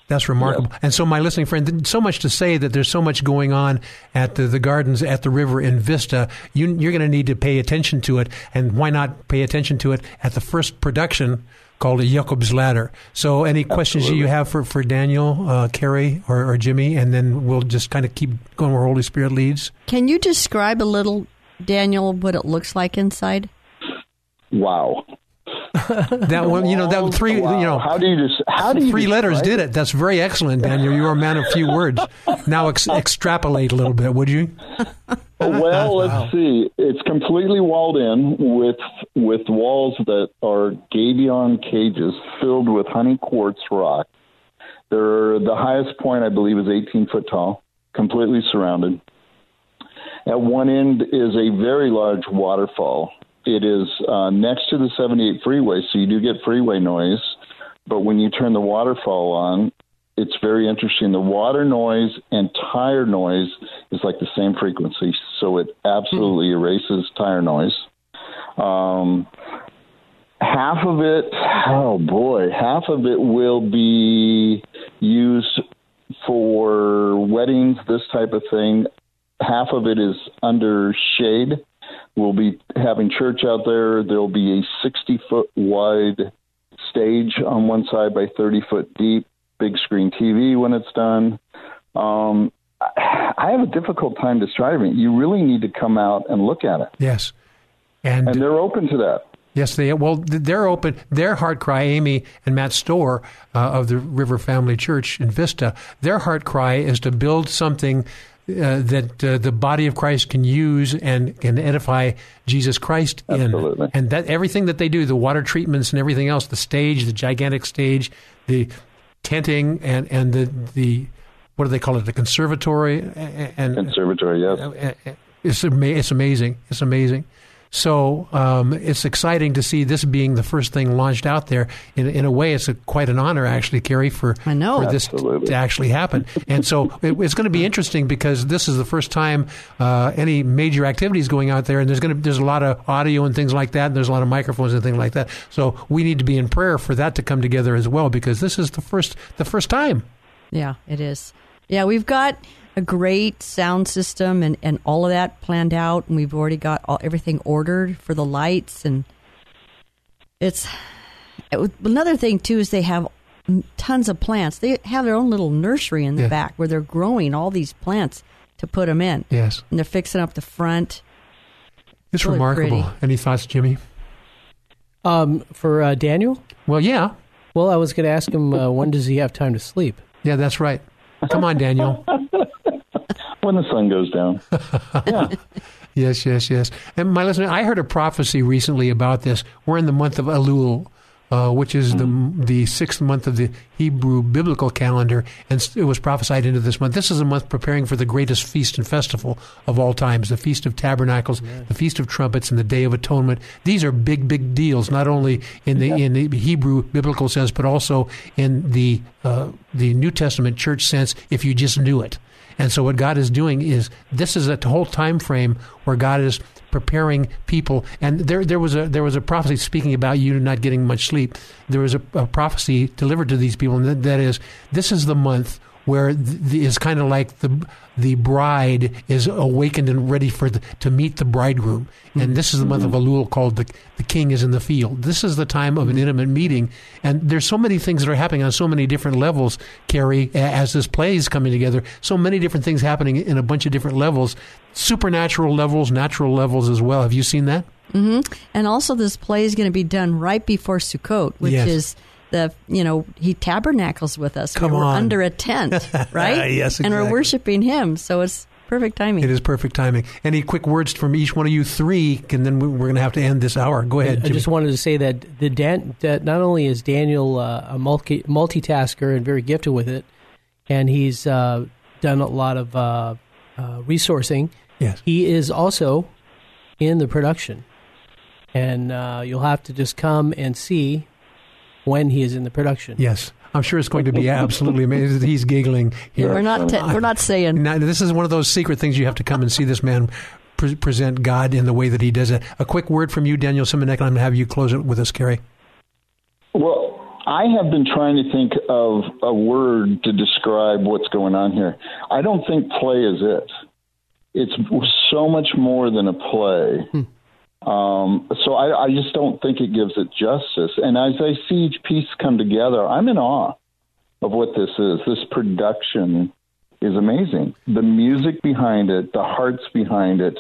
That's remarkable. Yeah. And so, my listening friend, so much to say that there's so much going on at the, the gardens at the river in Vista. You, are going to need to pay attention to it. And why not pay attention to it at the first production called Jacob's Ladder? So, any questions Absolutely. you have for, for Daniel, uh, Carrie, or, or Jimmy? And then we'll just kind of keep going where Holy Spirit leads. Can you describe a little, Daniel, what it looks like inside? Wow. <laughs> that one, you know, that oh, three, wow. you know, how do you just how do you three letters did it? That's very excellent, Daniel. You are a man of few words. Now ex- <laughs> extrapolate a little bit, would you? <laughs> well, let's wow. see. It's completely walled in with with walls that are gabion cages filled with honey quartz rock. They're the highest point, I believe, is 18 foot tall, completely surrounded. At one end is a very large waterfall it is uh, next to the 78 freeway, so you do get freeway noise. But when you turn the waterfall on, it's very interesting. The water noise and tire noise is like the same frequency, so it absolutely hmm. erases tire noise. Um, half of it, oh boy, half of it will be used for weddings, this type of thing. Half of it is under shade We'll be having church out there. There'll be a 60 foot wide stage on one side by 30 foot deep. big screen TV when it's done. Um, I have a difficult time describing it. You really need to come out and look at it. Yes, and, and they're open to that. Yes, they well they're open. Their heart cry, Amy and Matt Storr uh, of the River Family Church in Vista. Their heart cry is to build something uh, that uh, the body of Christ can use and can edify Jesus Christ in. Absolutely. And that everything that they do, the water treatments and everything else, the stage, the gigantic stage, the tenting, and and the the what do they call it, the conservatory and conservatory, yes. It's it's amazing. It's amazing. So um, it's exciting to see this being the first thing launched out there. In, in a way, it's a, quite an honor, actually, Carrie, for, I know. for this Absolutely. to actually happen. And so <laughs> it, it's going to be interesting because this is the first time uh, any major activity is going out there, and there's going to there's a lot of audio and things like that. And there's a lot of microphones and things like that. So we need to be in prayer for that to come together as well because this is the first the first time. Yeah, it is. Yeah, we've got a great sound system and, and all of that planned out, and we've already got all, everything ordered for the lights, and it's it, another thing too is they have tons of plants. They have their own little nursery in the Yeah. back where they're growing all these plants to put them in, Yes, and they're fixing up the front. it's Really remarkable. pretty. Any thoughts, Jimmy? Um, for uh, Daniel, Well, yeah, well, I was going to ask him uh, when does he have time to sleep. yeah, that's right. Come on, Daniel. <laughs> When the sun goes down. <laughs> yeah. Yes, yes, yes. And my listener, I heard a prophecy recently about this. We're in the month of Elul, uh, which is the the sixth month of the Hebrew biblical calendar, and it was prophesied into this month. This is a month preparing for the greatest feast and festival of all times, the Feast of Tabernacles, the Feast of Trumpets, and the Day of Atonement. These are big, big deals, not only in the in the Hebrew biblical sense, but also in the uh, the New Testament church sense. If you just knew it. And so what God is doing is this is a whole time frame where God is preparing people. And there there was a there was a prophecy speaking about you not getting much sleep. There was a, a prophecy delivered to these people, and that, that is this is the month where th- is kind of like the the bride is awakened and ready for the, to meet the bridegroom. And this is the month of mm-hmm. Elul called the the king is in the field. This is the time of an mm-hmm. intimate meeting, and there's so many things that are happening on so many different levels. Carrie, as this play is coming together, so many different things happening in a bunch of different levels, supernatural levels, natural levels as well. Have you seen that? Mm-hmm. And also, this play is going to be done right before Sukkot, which Yes. is the you know he tabernacles with us. Come we're on. under a tent, <laughs> right? Yes, And we're worshiping Him, so it's perfect timing. It is perfect timing. Any quick words from each one of you three, and then we- we're going to have to end this hour. Go ahead. I Jimmy. just wanted to say that the Dan, that not only is Daniel uh, a multi, multitasker and very gifted with it, and he's uh, done a lot of uh, uh, resourcing. yes. He is also in the production, and uh, you'll have to just come and see when he is in the production. Yes. I'm sure it's going to be absolutely amazing. <laughs> He's giggling here. we're not te- we're not saying Now, this is one of those secret things you have to come and see this man pre- present God in the way that he does it. A quick word from you, Daniel Simonek, and I'm going to have you close it with us, Carrie. Well, I have been trying to think of a word to describe what's going on here. I don't think play is it. It's so much more than a play. Hmm. Um, so I, I just don't think it gives it justice. And as I see each piece come together, I'm in awe of what this is. This production is amazing. The music behind it, the hearts behind it,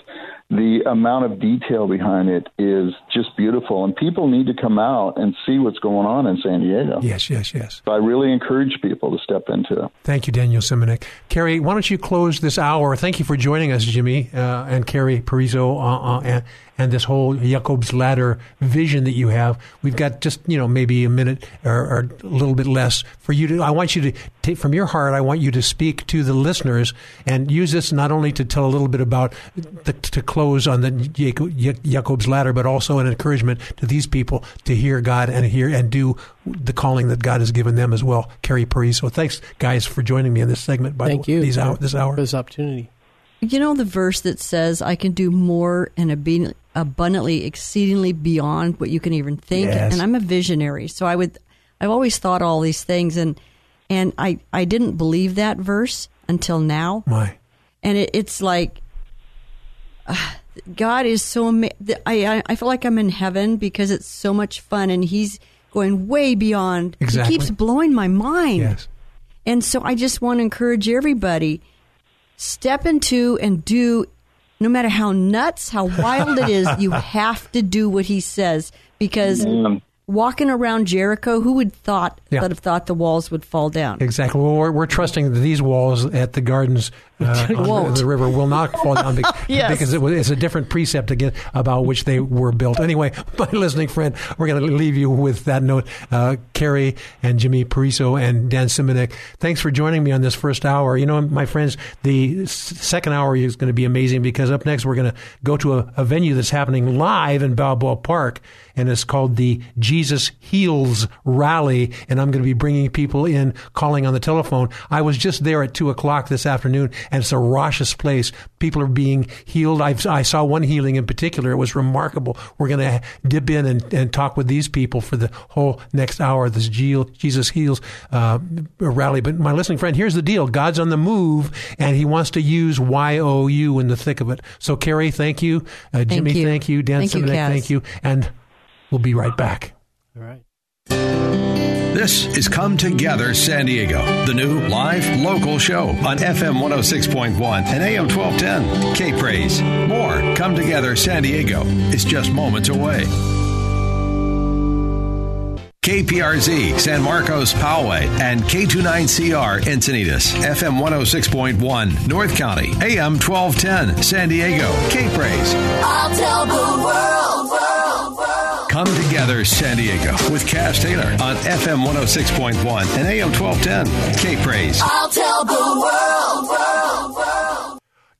the amount of detail behind it is just beautiful. And people need to come out and see what's going on in San Diego. Yes, yes, yes. So I really encourage people to step into it. Thank you, Daniel Simonek. Carrie, why don't you close this hour? Thank you for joining us, Jimmy uh, and Carrie Parizo, uh, uh, and, and this whole Jacob's Ladder vision that you have. We've got just you know maybe a minute or, or a little bit less for you to. I want you to take from your heart. I want you to speak to the listeners and use this not only to tell a little bit about the, to close on the Jacob's Ladder, but also an encouragement to these people to hear God and hear and do the calling that God has given them as well. Carrie So thanks guys for joining me in this segment. By Thank the, you These hour, this hour. for this opportunity. you know the verse that says, "I can do more and abe- abundantly, exceedingly beyond what you can even think." Yes. And I'm a visionary, so I would. I've always thought all these things, and and I I didn't believe that verse until now. My. and it, it's like uh, <sighs> God is so ama- I, I I feel like I'm in heaven because it's so much fun and he's going way beyond Exactly. he keeps blowing my mind Yes. And so I just want to encourage everybody step into and do no matter how nuts, how wild it is, you <laughs> have to do what he says because mm. walking around Jericho, who would thought Yeah. would have thought the walls would fall down? Exactly. Well, we're, we're trusting that these walls at the gardens uh, Won't. the river will not fall down bec- <laughs> Yes. because it was, it's a different precept again about which they were built. Anyway, <laughs> my listening friend, we're going to leave you with that note. Uh, Carrie and Jimmy Pariso and Dan Simonek, thanks for joining me on this first hour. You know, my friends, the second hour is going to be amazing because up next we're going to go to a, a venue that's happening live in Balboa Park and it's called the Jesus Heals Rally. And I'm going to be bringing people in, calling on the telephone. I was just there at two o'clock this afternoon, and it's a raucous place. People are being healed. I've, I saw one healing in particular. It was remarkable. We're going to dip in and, and talk with these people for the whole next hour. This Jesus Heals uh, rally. But my listening friend, here's the deal: God's on the move, and He wants to use YOU in the thick of it. So, Carrie, thank you. Uh, Jimmy, you. thank you. Dan Thank you, Simonek, Kaz. thank you. And we'll be right back. All right. This is Come Together San Diego, the new live local show on FM 106.1 and AM 1210. K Praise. More Come Together San Diego is just moments away. KPRZ San Marcos Poway and K29CR Encinitas FM 106.1 North County AM 1210 San Diego K Praise. I'll tell the world. Come Together San Diego with Kaz Taylor on FM 106.1 and AM 1210 K Praise. I'll tell the world.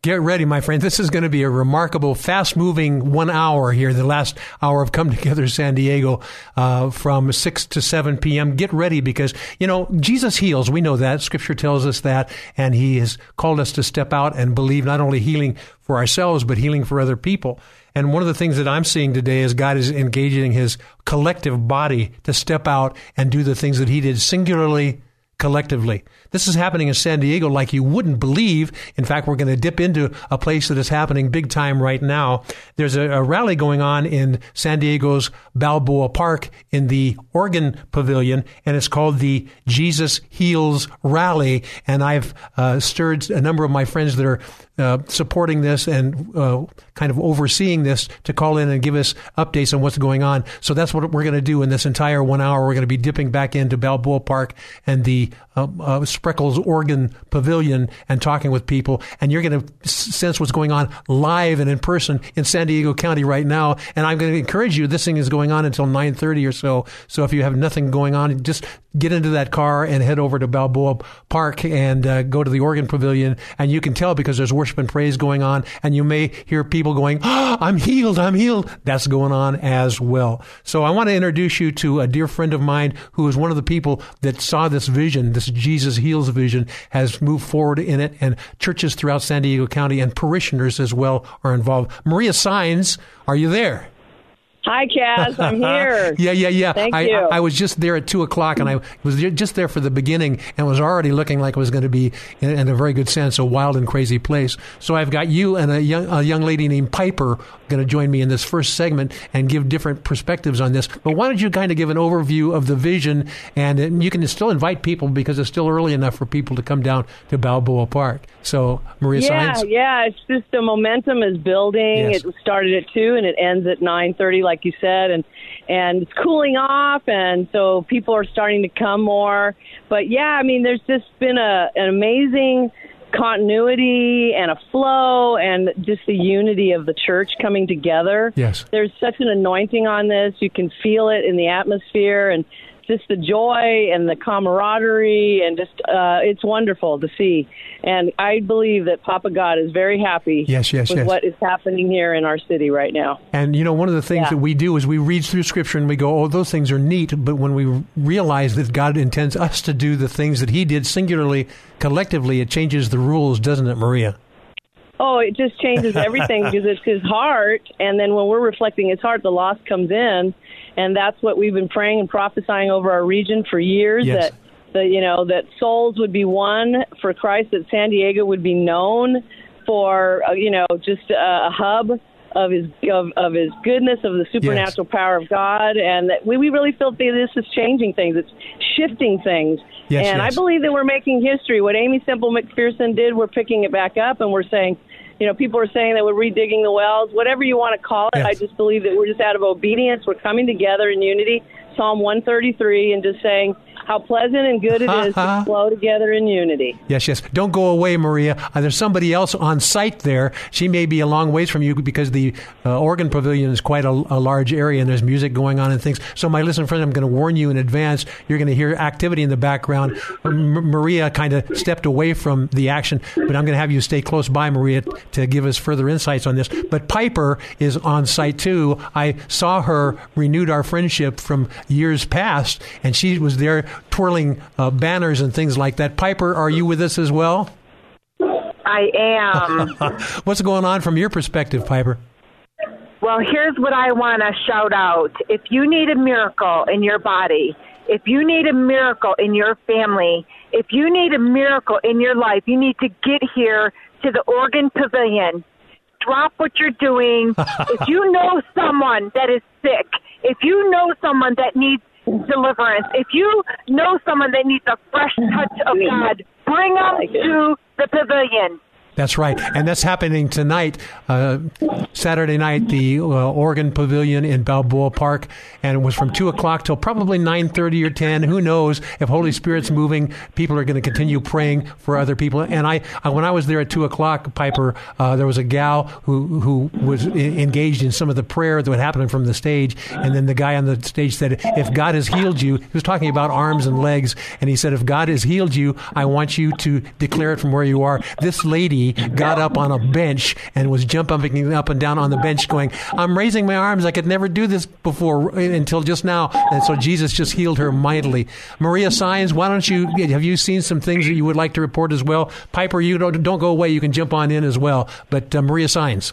Get ready, my friend. This is going to be a remarkable, fast moving one hour here, the last hour of Come Together San Diego uh, from 6 to 7 p.m. Get ready because, you know, Jesus heals. We know that. Scripture tells us that. And He has called us to step out and believe not only healing for ourselves, but healing for other people. And one of the things that I'm seeing today is God is engaging His collective body to step out and do the things that He did singularly collectively. This is happening in San Diego like you wouldn't believe. In fact, we're going to dip into a place that is happening big time right now. There's a, a rally going on in San Diego's Balboa Park in the Organ Pavilion, and it's called the Jesus Heals Rally. And I've uh, stirred a number of my friends that are uh, supporting this and uh, kind of overseeing this to call in and give us updates on what's going on. So that's what we're going to do in this entire one hour. We're going to be dipping back into Balboa Park and the uh, uh, Spreckels Organ Pavilion and talking with people. And you're going to sense what's going on live and in person in San Diego County right now. And I'm going to encourage you. This thing is going on until 9:30 or so. So if you have nothing going on, just get into that car and head over to Balboa Park and uh, go to the Organ Pavilion. And you can tell because there's worship and praise going on, and you may hear people going, oh, <gasps> "I'm healed, I'm healed." That's going on as well. So I want to introduce you to a dear friend of mine who is one of the people that saw this vision, this Jesus heals vision, has moved forward in it, and churches throughout San Diego County and parishioners as well are involved. Maria Signs, are you there? Hi, Kaz. I'm <laughs> here. yeah, yeah, yeah. Thank I, you. I, I was just there at two o'clock, and I was just there for the beginning, and was already looking like it was going to be, in, in a very good sense, a wild and crazy place. So I've got you and a young, a young lady named Piper going to join me in this first segment and give different perspectives on this. But why don't you kind of give an overview of the vision, and, and you can still invite people because it's still early enough for people to come down to Balboa Park. So Maria yeah, Signs. yeah. It's just the momentum is building. Yes. It started at two and it ends at nine thirty, like you said, and and it's cooling off, and so people are starting to come more. But yeah, I mean, there's just been a an amazing continuity and a flow and just the unity of the church coming together. Yes. There's such an anointing on this. You can feel it in the atmosphere and just the joy and the camaraderie and just uh, it's wonderful to see. And I believe that Papa God is very happy Yes, yes, with yes. what is happening here in our city right now. And you know, one of the things Yeah. that we do is we read through Scripture and we go, "Oh, those things are neat." But when we realize that God intends us to do the things that He did singularly, collectively, it changes the rules, doesn't it, Maria? Oh, it just changes everything <laughs> because it's his heart, and then when we're reflecting his heart, the loss comes in, and that's what we've been praying and prophesying over our region for years. Yes. That the you know that souls would be won for Christ, that San Diego would be known for uh, you know just a, a hub of his of, of his goodness, of the supernatural yes. power of God, and that we, we really feel that this is changing things. It's shifting things. Yes, and. I believe that we're making history. What Aimee Semple McPherson did, we're picking it back up, and we're saying, you know, people are saying that we're redigging the wells, whatever you want to call it. Yes. I just believe that we're just out of obedience. We're coming together in unity. Psalm 133, and just saying, how pleasant and good it is to flow together in unity. Yes, yes. Don't go away, Maria. Uh, there's somebody else on site there. She may be a long ways from you because the uh, organ pavilion is quite a, a, large area and there's music going on and things. So, my listening friend, I'm going to warn you in advance. You're going to hear activity in the background. M- Maria kind of stepped away from the action, but I'm going to have you stay close by, Maria, to give us further insights on this. But Piper is on site too. I saw her renewed our friendship from years past, and she was there twirling uh, banners and things like that. Piper, are you with us as well? I am. <laughs> What's going on from your perspective, Piper? Well, here's what I want to shout out. If you need a miracle in your body, if you need a miracle in your family, if you need a miracle in your life, you need to get here to the Organ Pavilion. Drop what you're doing. <laughs> if you know someone that is sick, if you know someone that needs deliverance. If you know someone that needs a fresh touch of mm-hmm. God, bring them to the pavilion. That's right, and that's happening tonight, uh, Saturday night, the uh, Organ Pavilion in Balboa Park, and it was from two o'clock till probably nine thirty or ten. Who knows if Holy Spirit's moving? People are going to continue praying for other people. And I, I, when I was there at two o'clock, Piper, uh, there was a gal who who was engaged in some of the prayer that was happening from the stage, and then the guy on the stage said, "If God has healed you," he was talking about arms and legs, and he said, "If God has healed you, I want you to declare it from where you are." This lady got up on a bench and was jumping up and down on the bench, going, I'm raising my arms. I could never do this before until just now. And so Jesus just healed her mightily. Maria Signs, why don't you, have you seen some things that you would like to report as well? Piper, you don't, don't go away. You can jump on in as well. But uh, Maria Signs.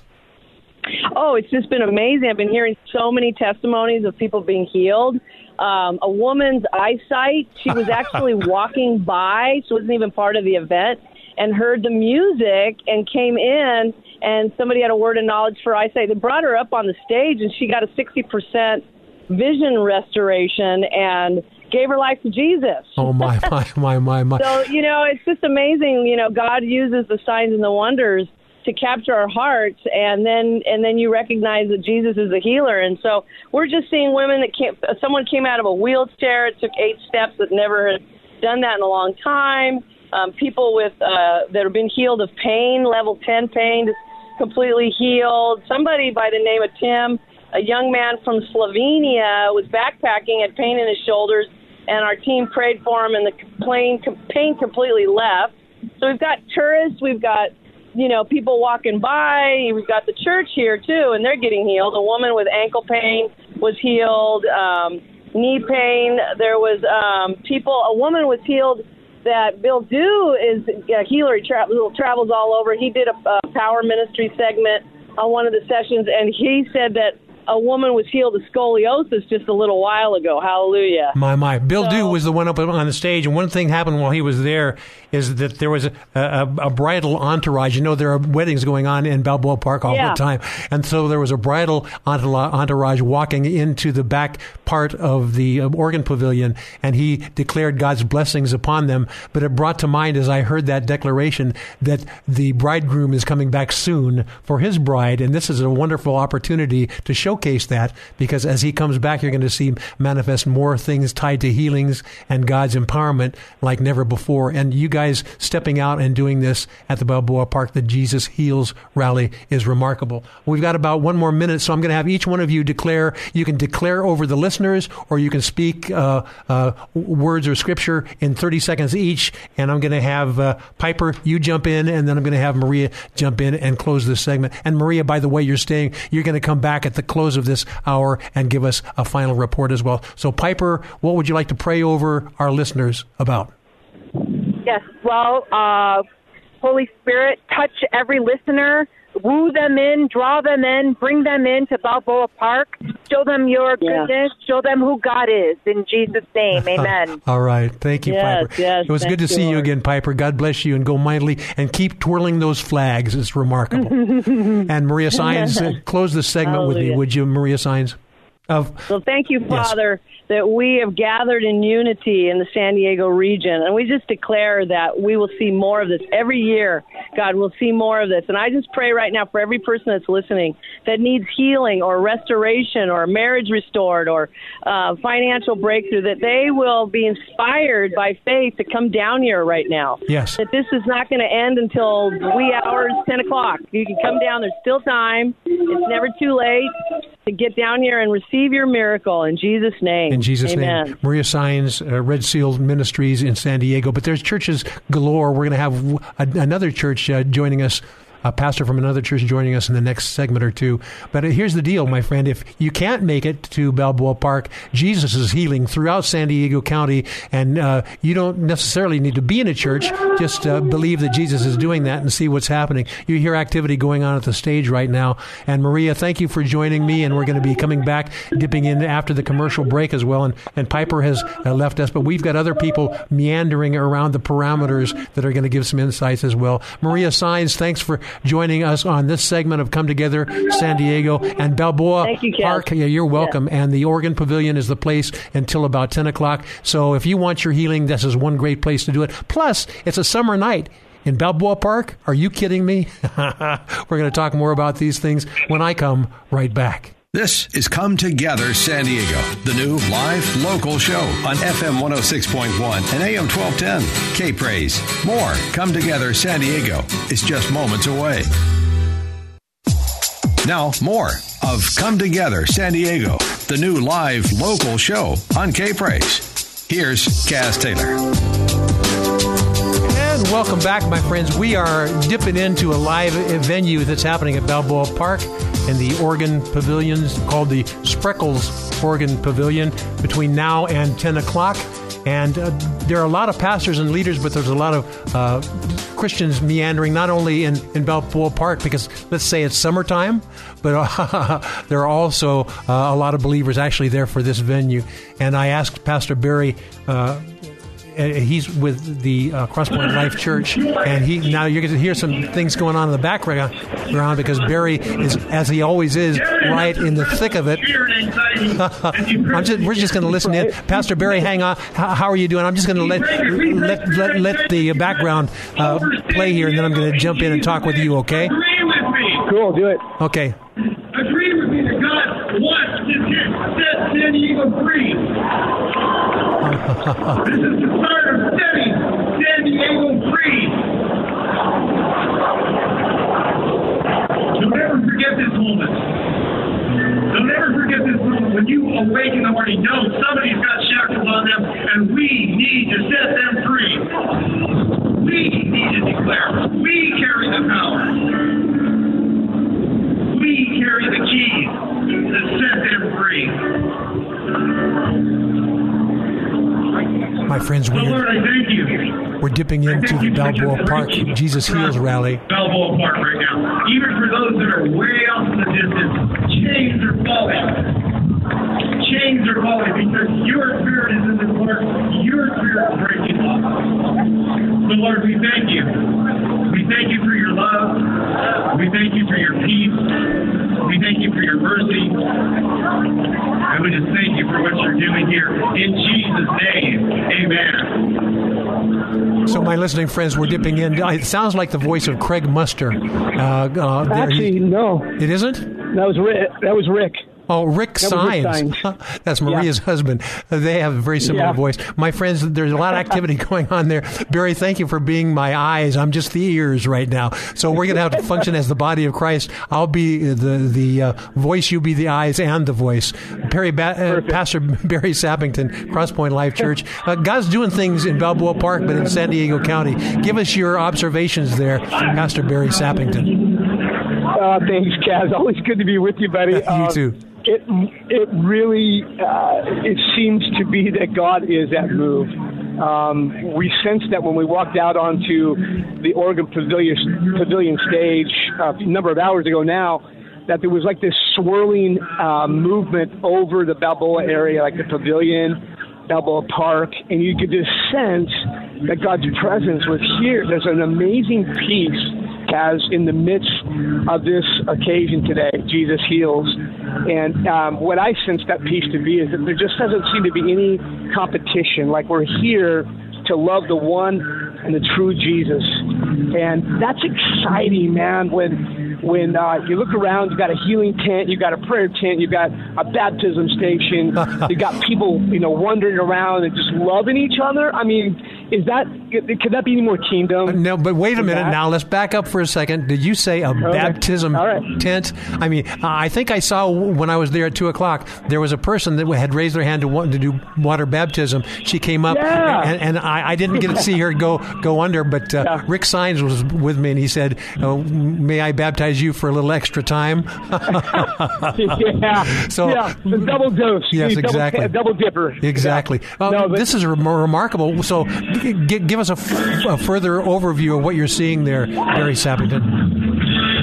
Oh, it's just been amazing. I've been hearing so many testimonies of people being healed. Um, a woman's eyesight, she was <laughs> actually walking by, she wasn't even part of the event, and heard the music and came in and somebody had a word of knowledge for eyesight. They brought her up on the stage and she got a 60% vision restoration and gave her life to Jesus. Oh my <laughs> my my my my. so, you know, it's just amazing, you know, God uses the signs and the wonders to capture our hearts and then and then you recognize that Jesus is a healer and so we're just seeing women that came someone came out of a wheelchair it took eight steps that never had done that in a long time um, people with uh, that have been healed of pain, level 10 pain, completely healed. Somebody by the name of Tim, a young man from Slovenia, was backpacking, had pain in his shoulders, and our team prayed for him, and the pain, pain completely left. So we've got tourists, we've got you know people walking by. We've got the church here too, and they're getting healed. A woman with ankle pain was healed. Um, knee pain. There was um, people. A woman was healed that Bill Dew is a healer. He tra- travels all over. He did a, a power ministry segment on one of the sessions, and he said that a woman was healed of scoliosis just a little while ago. Hallelujah. My, my. Bill so, Dew was the one up on the stage, and one thing happened while he was there is that there was a, a, a bridal entourage. You know, there are weddings going on in Balboa Park all yeah. the time. And so there was a bridal entourage walking into the back part of the um, organ pavilion, and he declared God's blessings upon them. But it brought to mind, as I heard that declaration, that the bridegroom is coming back soon for his bride, and this is a wonderful opportunity to showcase that because as he comes back, you're going to see manifest more things tied to healings and God's empowerment like never before. And you guys guys stepping out and doing this at the Balboa Park, the Jesus Heals rally is remarkable. We've got about one more minute, so I'm going to have each one of you declare. You can declare over the listeners, or you can speak uh, uh, words or scripture in 30 seconds each. And I'm going to have uh, Piper, you jump in, and then I'm going to have Maria jump in and close this segment. And Maria, by the way, you're staying. You're going to come back at the close of this hour and give us a final report as well. So, Piper, what would you like to pray over our listeners about? Yes. Well, uh, Holy Spirit, touch every listener woo them in, draw them in, bring them into Balboa Park, show them your Yeah. goodness, show them who God is. In Jesus' name, <laughs> amen. All right. Thank you, Yes, Piper. yes, it was good to you, see you again, Piper. God bless you and go mightily and keep twirling those flags. It's remarkable. <laughs> and Maria Signs, <laughs> uh, close this segment with me, would you, Maria Signs? Of Well, thank you, Yes. That we have gathered in unity in the San Diego region. And we just declare that we will see more of this every year. God, we'll see more of this. And I just pray right now for every person that's listening that needs healing or restoration or marriage restored or uh, financial breakthrough, that they will be inspired by faith to come down here right now. Yes. That this is not going to end until wee hours, 10 o'clock. You can come down. There's still time. It's never too late to get down here and receive your miracle in Jesus' name. In Jesus' Amen. name. Maria Signs, uh, Red Seal Ministries in San Diego. But there's churches galore. We're going to have w- another church uh, joining us. A pastor from another church joining us in the next segment or two. But here's the deal, my friend. If you can't make it to Balboa Park, Jesus is healing throughout San Diego County, and uh, you don't necessarily need to be in a church. Just uh, believe that Jesus is doing that and see what's happening. You hear activity going on at the stage right now. And Maria, thank you for joining me. And we're going to be coming back, dipping in after the commercial break as well. And, and Piper has uh, left us, but we've got other people meandering around the parameters that are going to give some insights as well. Maria Signs, thanks for joining us on this segment of Come Together San Diego and Balboa Thank you. Park. Yeah, you're welcome. And the Organ Pavilion is the place until about 10 o'clock. So if you want your healing, this is one great place to do it. Plus, it's a summer night. In Balboa Park? Are you kidding me? <laughs> We're going to talk more about these things when I come right back. This is Come Together San Diego, the new live local show on FM 106.1 and AM 1210. K Praise. More Come Together San Diego is just moments away. Now, more of Come Together San Diego, the new live local show on K Praise. Here's Kaz Taylor. And welcome back, my friends. We are dipping into a live venue that's happening at Balboa Park in the Organ Pavilions called the Spreckels Organ Pavilion between now and 10 o'clock. And uh, there are a lot of pastors and leaders, but there's a lot of uh, Christians meandering, not only in, in Balboa Park, because let's say it's summertime, but uh, <laughs> there are also uh, a lot of believers actually there for this venue. And I asked Pastor Barry. Uh, he's with the uh, Crosspoint Life Church, and he now you're going to hear some things going on in the background because Barry is, as he always is, right in the thick of it. <laughs> I'm just, we're just going to listen in. Pastor Barry, hang on. How, how are you doing? I'm just going to let, let let let the background uh, play here, and then I'm going to jump in and talk with you. Okay? Cool, do it. Okay. Agree with me that God wants to set set San Diego free. This is the start of setting San Diego free. Don't ever forget this moment. Don't ever forget this moment. When you in the morning, somebody's got shackles on them, and we need to set them free. We need to declare. We carry the power. We carry the keys to set them free. My friends, we're, Lord, I thank you. we're dipping into the Balboa Park Jesus Heals rally. Balboa Park right now. Even for those that are way off in the distance, chains are falling. Chains are falling because your spirit is in the park. Your spirit is breaking off. So, Lord, we thank you. We thank you for your love. We thank you for your peace. We thank you for your mercy. And we just thank you for what you're doing here. In Jesus' name, amen. So, my listening friends, we're dipping in. It sounds like the voice of Craig Muster. Uh, uh, there- Actually, no. It isn't? That was Rick. That was Rick. Oh, Rick That was Rick Sines. <laughs> Sines. That's Maria's husband. Uh, They have a very similar Yeah. voice. My friends, there's a lot of activity <laughs> going on there. Barry, thank you for being my eyes. I'm just the ears right now. So we're going to have to function as the body of Christ. I'll be the the uh, voice, you be the eyes and the voice. Perry ba- uh, Pastor <laughs> Barry Sappington, Crosspoint Life Church. Uh, God's doing things in Balboa Park, but in San Diego County. Give us your observations there, Pastor Barry Sappington. Uh, thanks, Kaz. Always good to be with you, buddy. You too. It it really uh, it seems to be that God is at move. Um, we sensed that when we walked out onto the Organ Pavilion, pavilion stage a number of hours ago now, that there was like this swirling uh, movement over the Balboa area, like the pavilion, Balboa Park, and you could just sense that God's presence was here. There's an amazing peace as in the midst of this occasion today, Jesus heals. And um, what I sense that peace to be is that there just doesn't seem to be any competition. Like we're here to love the one and the true Jesus. And that's exciting, man, when when uh, you look around, you got a healing tent, you got a prayer tent, you got a baptism station, <laughs> you got people, you know, wandering around and just loving each other. I mean, is that could that be any more kingdom? No, but wait a minute. That? Now let's back up for a second. Did you say a okay. baptism right. tent? I mean, I think I saw when I was there at two o'clock. There was a person that had raised their hand to want to do water baptism. She came up, yeah. and, and I, I, didn't get to see her go go under. But uh, yeah. Rick Signs was with me, and he said, oh, "May I baptize you for a little extra time?" <laughs> yeah. So yeah, The double dose. Yes, double, exactly. Double dipper. Exactly. Yeah. no, but, this is remarkable. So, g- give us a, f- a further overview of what you're seeing there, Barry Sappington.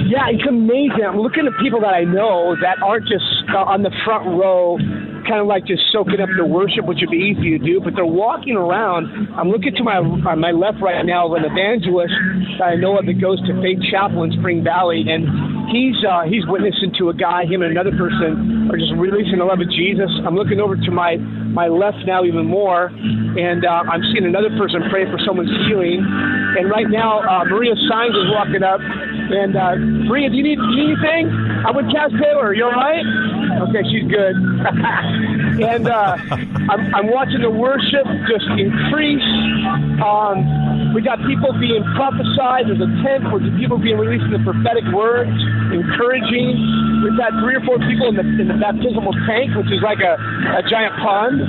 Yeah, it's amazing. I'm looking at people that I know that aren't just uh, on the front row kind of like just soaking up the worship, which would be easy to do. But they're walking around. I'm looking to my on my left right now of an evangelist that I know of that goes to Faith Chapel in Spring Valley, and he's uh, he's witnessing to a guy. Him and another person are just releasing the love of Jesus. I'm looking over to my my left now even more, and uh, I'm seeing another person pray for someone's healing. And right now, uh, Maria Signs is walking up. And uh, Maria, do you need, do you need anything? I'm with Kaz Taylor. You all right? Okay, she's good. <laughs> and uh, I'm, I'm watching the worship just increase. Um, we got people being prophesied. There's a tent where people being releasing the prophetic words, encouraging. We've had three or four people in the in the baptismal tank, which is like a, a giant pond,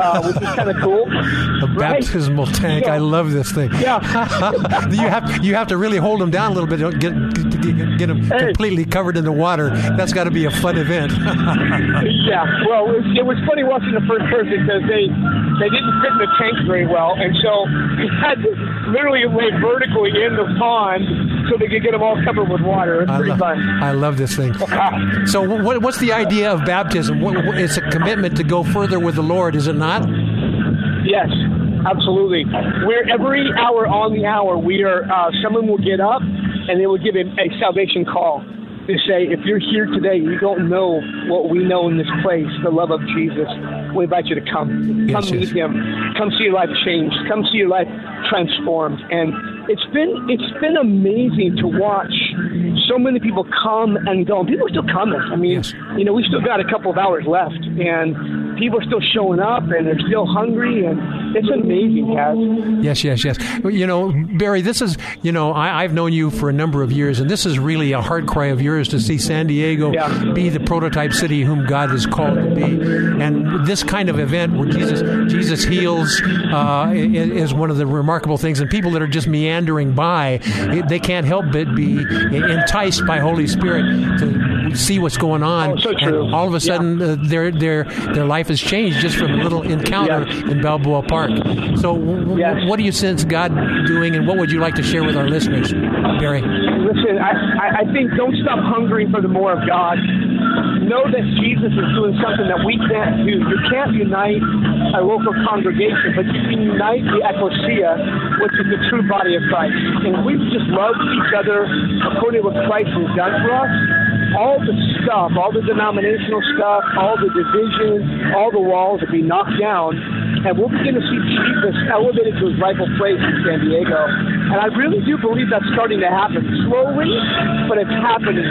uh, which is kind of cool. A right? baptismal tank. I love this thing. Yeah. <laughs> you have you have to really hold them down a little bit. Don't get get, get them hey. completely covered in the water. That's got to be a fun event. <laughs> yeah. Well, it was, it was funny watching the first person because they they didn't fit in the tank very well, and so we had to literally lay vertically in the pond so they could get them all covered with water. It's pretty I fun. I love this thing. so, what, what's the idea of baptism? What, it's a commitment to go further with the Lord, is it not? Yes, absolutely. We're every hour on the hour. We are. Uh, someone will get up and they will give a, a salvation call to say, if you're here today, you don't know what we know in this place, the love of Jesus. We invite you to come. Come yes, meet. Him. Come see your life changed. Come see your life transformed. And it's been it's been amazing to watch so many people come and go. And people are still coming. I mean, yes. you know, we still got a couple of hours left, and people are still showing up, and they're still hungry, and it's amazing, Kaz. Yes, yes, yes. You know, Barry, this is you know I, have known you for a number of years, and this is really a heart cry of yours to see San Diego yeah. be the prototype city whom God has called to be. And this kind of event where Jesus Jesus heals uh, is one of the remarkable things, and people that are just meandering by, they can't help but be enticed by Holy Spirit to see what's going on. Oh, so and all of a sudden, yeah. uh, their their their life has changed just from a little encounter yes. in Balboa Park. So, w- yes. what do you sense God doing, and what would you like to share with our listeners, Barry? Listen, I, I think don't stop hungering for the more of God. Know that Jesus is doing something that we can't do. You can't unite a local congregation, but you can unite the ecclesia, which is the true body of Christ. And we just love each other according to what Christ has done for us, all the stuff, all the denominational stuff, all the division, all the walls will be knocked down, and we'll begin to see Jesus elevated to his rightful place in San Diego. And I really do believe that's starting to happen slowly, but it's happening.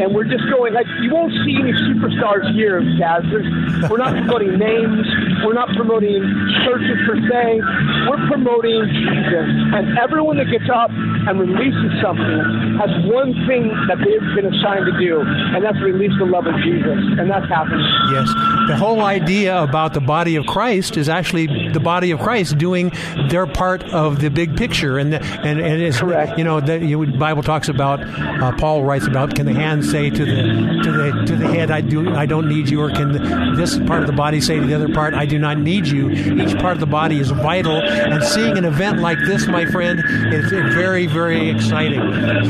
And we're just going like you won't see any superstars here. There's, we're not promoting names. We're not promoting churches per se. We're promoting Jesus. And everyone that gets up and releases something has one thing that they've been assigned to do, and that's release the love of Jesus. And that's happening. Yes. The whole idea about the body of Christ is actually the body of Christ doing their part of the big picture. And the, and, and it's, Correct. you know, the you know, Bible talks about, uh, Paul writes about, can the hands say to the to the to the head, "I do I don't need you," or can this part of the body say to the other part, "I do not need you"? Each part of the body is vital, and seeing an event like this, my friend, is very very exciting.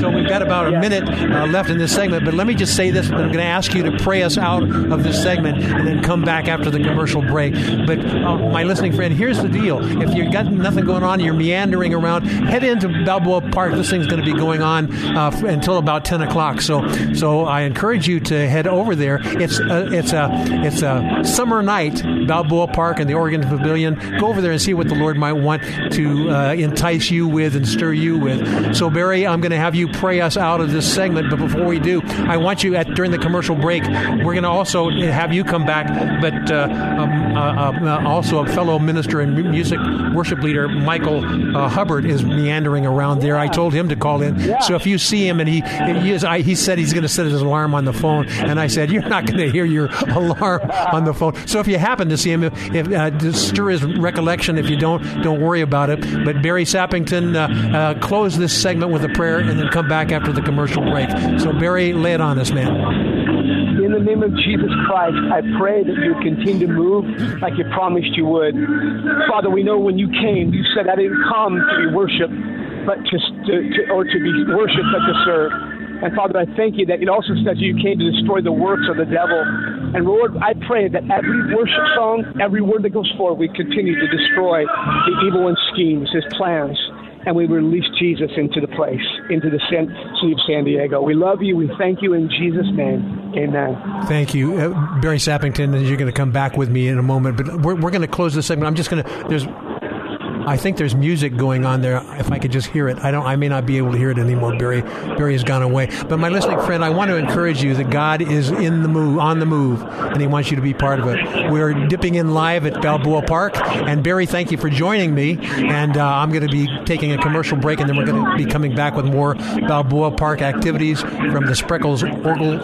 So we've got about a minute uh, left in this segment, but let me just say this: I'm going to ask you to pray us out of this segment, and then come back after the commercial break. But uh, my listening friend, here's the deal: if you've got nothing going on, you're meandering around, head into Balboa Park. This thing's going to be going on uh, until about 10 o'clock. So, so I encourage you to head over there. It's a, it's a it's a summer night, Balboa Park and the Organ Pavilion. Go over there and see what the Lord might want to uh, entice you with and stir you with. So, Barry, I'm going to have you pray us out of this segment. But before we do, I want you at during the commercial break. We're going to also have you come back, but uh, um, uh, uh, also a fellow minister and music worship leader, Michael uh, Hubbard, is meandering around there. I told him to call in. So if you see him and he he, is, I, he said he's going to set his alarm on the phone, and I said you're not going to hear your alarm on the phone. So if you happen to see him, if, uh, stir his recollection, if you don't, don't worry about it. But Barry Sappington, uh, uh, close this segment with a prayer, and then come back after the commercial break. So Barry, lay it on us, man. In the name of Jesus Christ, I pray that you continue to move like you promised you would. Father, we know when you came, you said, I didn't come to be worshiped, but to, to, to or to be worshipped, but to serve. And Father, I thank you that it also says you came to destroy the works of the devil. And Lord, I pray that every worship song, every word that goes forward, we continue to destroy the evil and schemes, his plans, and we release Jesus into the place, into the city of San Diego. We love you. We thank you in Jesus' name. Amen. Thank you, uh, Barry Sappington. You're going to come back with me in a moment, but we're, we're going to close this segment. I'm just going to. There's I think there's music going on there. If I could just hear it, I don't. I may not be able to hear it anymore. Barry, Barry has gone away. But my listening friend, I want to encourage you that God is in the move, on the move, and He wants you to be part of it. We're dipping in live at Balboa Park, and Barry, thank you for joining me. And uh, I'm going to be taking a commercial break, and then we're going to be coming back with more Balboa Park activities from the Spreckels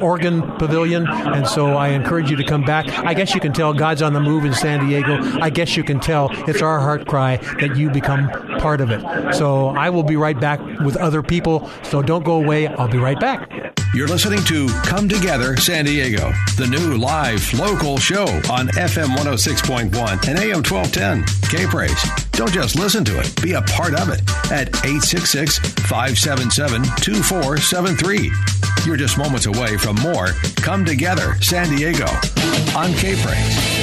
Organ Pavilion. And so I encourage you to come back. I guess you can tell God's on the move in San Diego. I guess you can tell it's our heart cry that you become part of it. So I will be right back with other people. So don't go away. I'll be right back. You're listening to Come Together San Diego, the new live local show on FM 106.1 and AM 1210. K Praise. Don't just listen to it, be a part of it at 866 577 2473. You're just moments away from more Come Together San Diego on K Praise.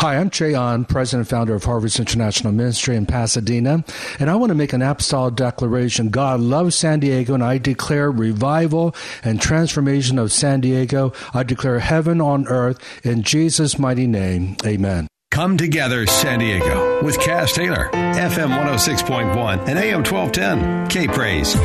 Hi, I'm Ché Ahn, President and founder of Harvest International Ministry in Pasadena, and I want to make an apostolic declaration. God loves San Diego, and I declare revival and transformation of San Diego. I declare heaven on earth in Jesus' mighty name. Amen. Come Together San Diego with Kaz Taylor, FM 106.1 and AM 1210. K Praise.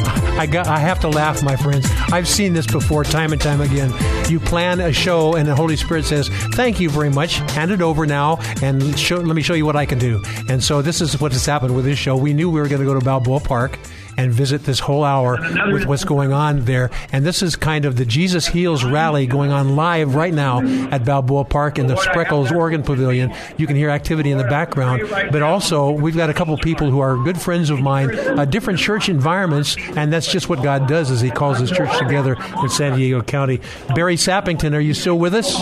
<laughs> I got. I have to laugh, my friends. I've seen this before, time and time again. You plan a show, and the Holy Spirit says, "Thank you very much. Hand it over now, and show, let me show you what I can do." And so this is what has happened with this show. We knew we were going to go to Balboa Park and visit this whole hour with what's going on there. And this is kind of the Jesus Heals rally going on live right now at Balboa Park in the Spreckels Organ Pavilion. You can hear activity in the background, but also we've got a couple people who are good friends of mine, uh, different church environments, and that's just what God does as He calls His church together in San Diego County. Barry Sappington, are you still with us?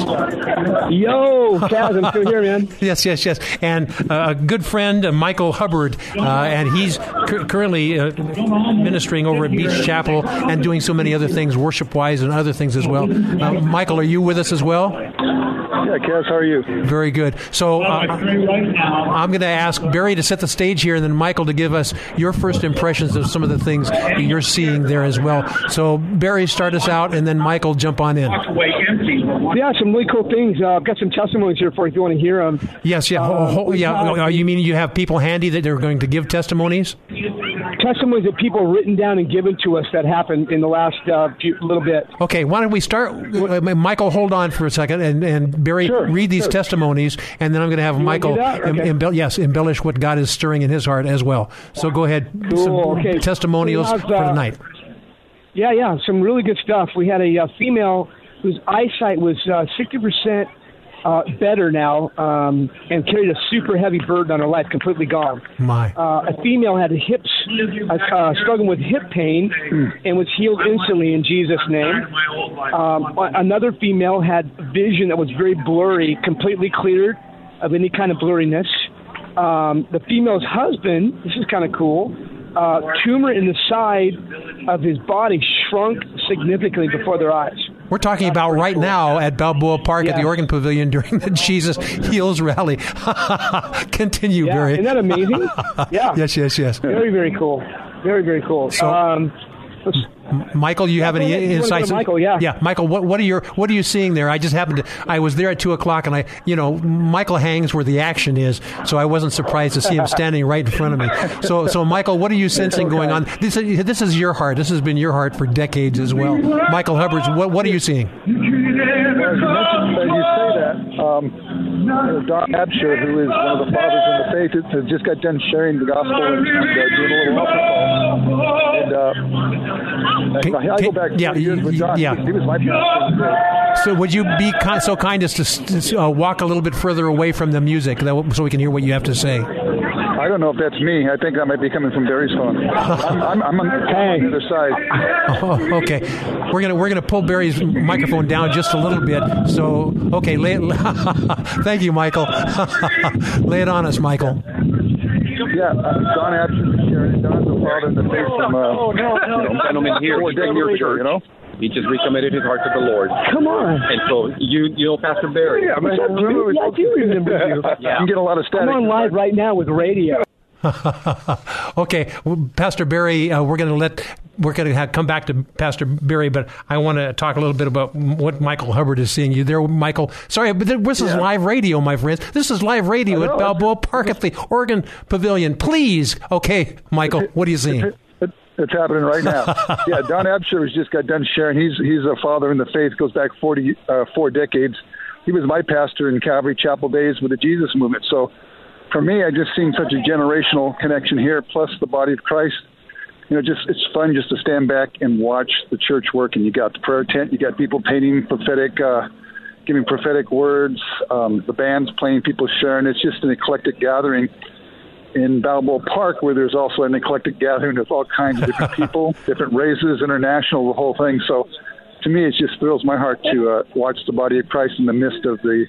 Yo, Kaz, I'm still here, man. <laughs> yes, yes, yes. And uh, a good friend, uh, Michael Hubbard, uh, and he's cu- currently uh, ministering over at Beach Chapel and doing so many other things, worship wise, and other things as well. Uh, Michael, are you with us as well? Yeah, Kaz, how are you? Very good. So uh, I'm going to ask Barry to set the stage here, and then Michael to give us your first impressions of some of the things that you're seeing there as well. So Barry, start us out, and then Michael, jump on in. Yeah, some really cool things. Uh, I've got some testimonies here for you if you want to hear them. Yes, yeah, ho- ho- yeah. Uh, you mean you have people handy that they're going to give testimonies? Testimonies of people written down and given to us that happened in the last uh, few, little bit. Okay, why don't we start? Uh, Michael, hold on for a second, and, and Barry, read these sure. testimonies, and then I'm going to have You Michael, that? em- embell- yes, embellish what God is stirring in his heart as well. So go ahead, Cool, some okay. testimonials for uh, tonight. Yeah, yeah, some really good stuff. We had a uh, female whose eyesight was uh, 60% uh, better now um, and carried a super heavy burden on her life, completely gone. My. Uh, a female had hips, uh, struggling with hip pain and was healed instantly in Jesus' name. Um, another female had vision that was very blurry, completely cleared of any kind of blurriness. Um, the female's husband, this is kind of cool, uh, tumor in the side of his body shrunk significantly before their eyes. We're talking about right now at Balboa Park at the Organ Pavilion during the <laughs> Jesus Heals rally. <laughs> Continue, Yeah, Barry. isn't that amazing? <laughs> Yeah. yes, yes, yes. Very, very cool. Very, very cool. So- um, Michael, you have any go ahead. You wanna go to insights? Michael, yeah. yeah. Michael, what what are your what are you seeing there? I just happened to I was there at two o'clock, and I you know Michael hangs where the action is, so I wasn't surprised to see him standing right in front of me. So so Michael, what are you sensing going on? This is, this is your heart. This has been your heart for decades as well. Michael Hubbard's. What what are you seeing? Well, as you you say that, um, Don Absher, who is one of the fathers in the faith, has just got done sharing the gospel and, and uh, doing a little altar call. And uh, Can- I go can- back yeah, years with Don. yeah. He, he was my pastor. So would you be ki- so kind as to uh, walk a little bit further away from the music that- so we can hear what you have to say? I don't know if that's me. I think I might be coming from Barry's phone. I'm, I'm, I'm, on, I'm on the other side. Oh, okay. We're gonna we're gonna pull Barry's microphone down just a little bit. So okay, lay it, thank you, Michael. lay it on us, Michael. Yeah, uh, Don is Don's a father in the faith from, uh, Oh, no, no. you know, gentleman here, he's from your church. you know? He just recommitted his heart to the Lord. Come on. And so you you know Pastor Barry. Yeah, man, I remember- Yeah, I do remember you. <laughs> You can get a lot of static. I'm on live right now with radio. <laughs> okay, well, Pastor Barry, uh, we're going to let we're going to have, come back to Pastor Barry, but I want to talk a little bit about what Michael Hubbard is seeing. You there, Michael? Sorry, but this is live radio, my friends. This is live radio at Balboa Park at the Organ Pavilion. Please, okay, Michael, what are you seeing? It's happening right now. <laughs> yeah, Don Absher has just got done sharing. He's he's a father in the faith. Goes back forty uh, four decades. He was my pastor in Calvary Chapel days with the Jesus movement. So, for me, I just seen such a generational connection here. Plus the body of Christ. You know, just it's fun just to stand back and watch the church work. And you got the prayer tent. You got people painting prophetic, uh, giving prophetic words. Um, the band's playing. People sharing. It's just an eclectic gathering in Balboa Park, where there's also an eclectic gathering of all kinds of different people, <laughs> different races, international, the whole thing. So, to me, it just thrills my heart to uh, watch the body of Christ in the midst of the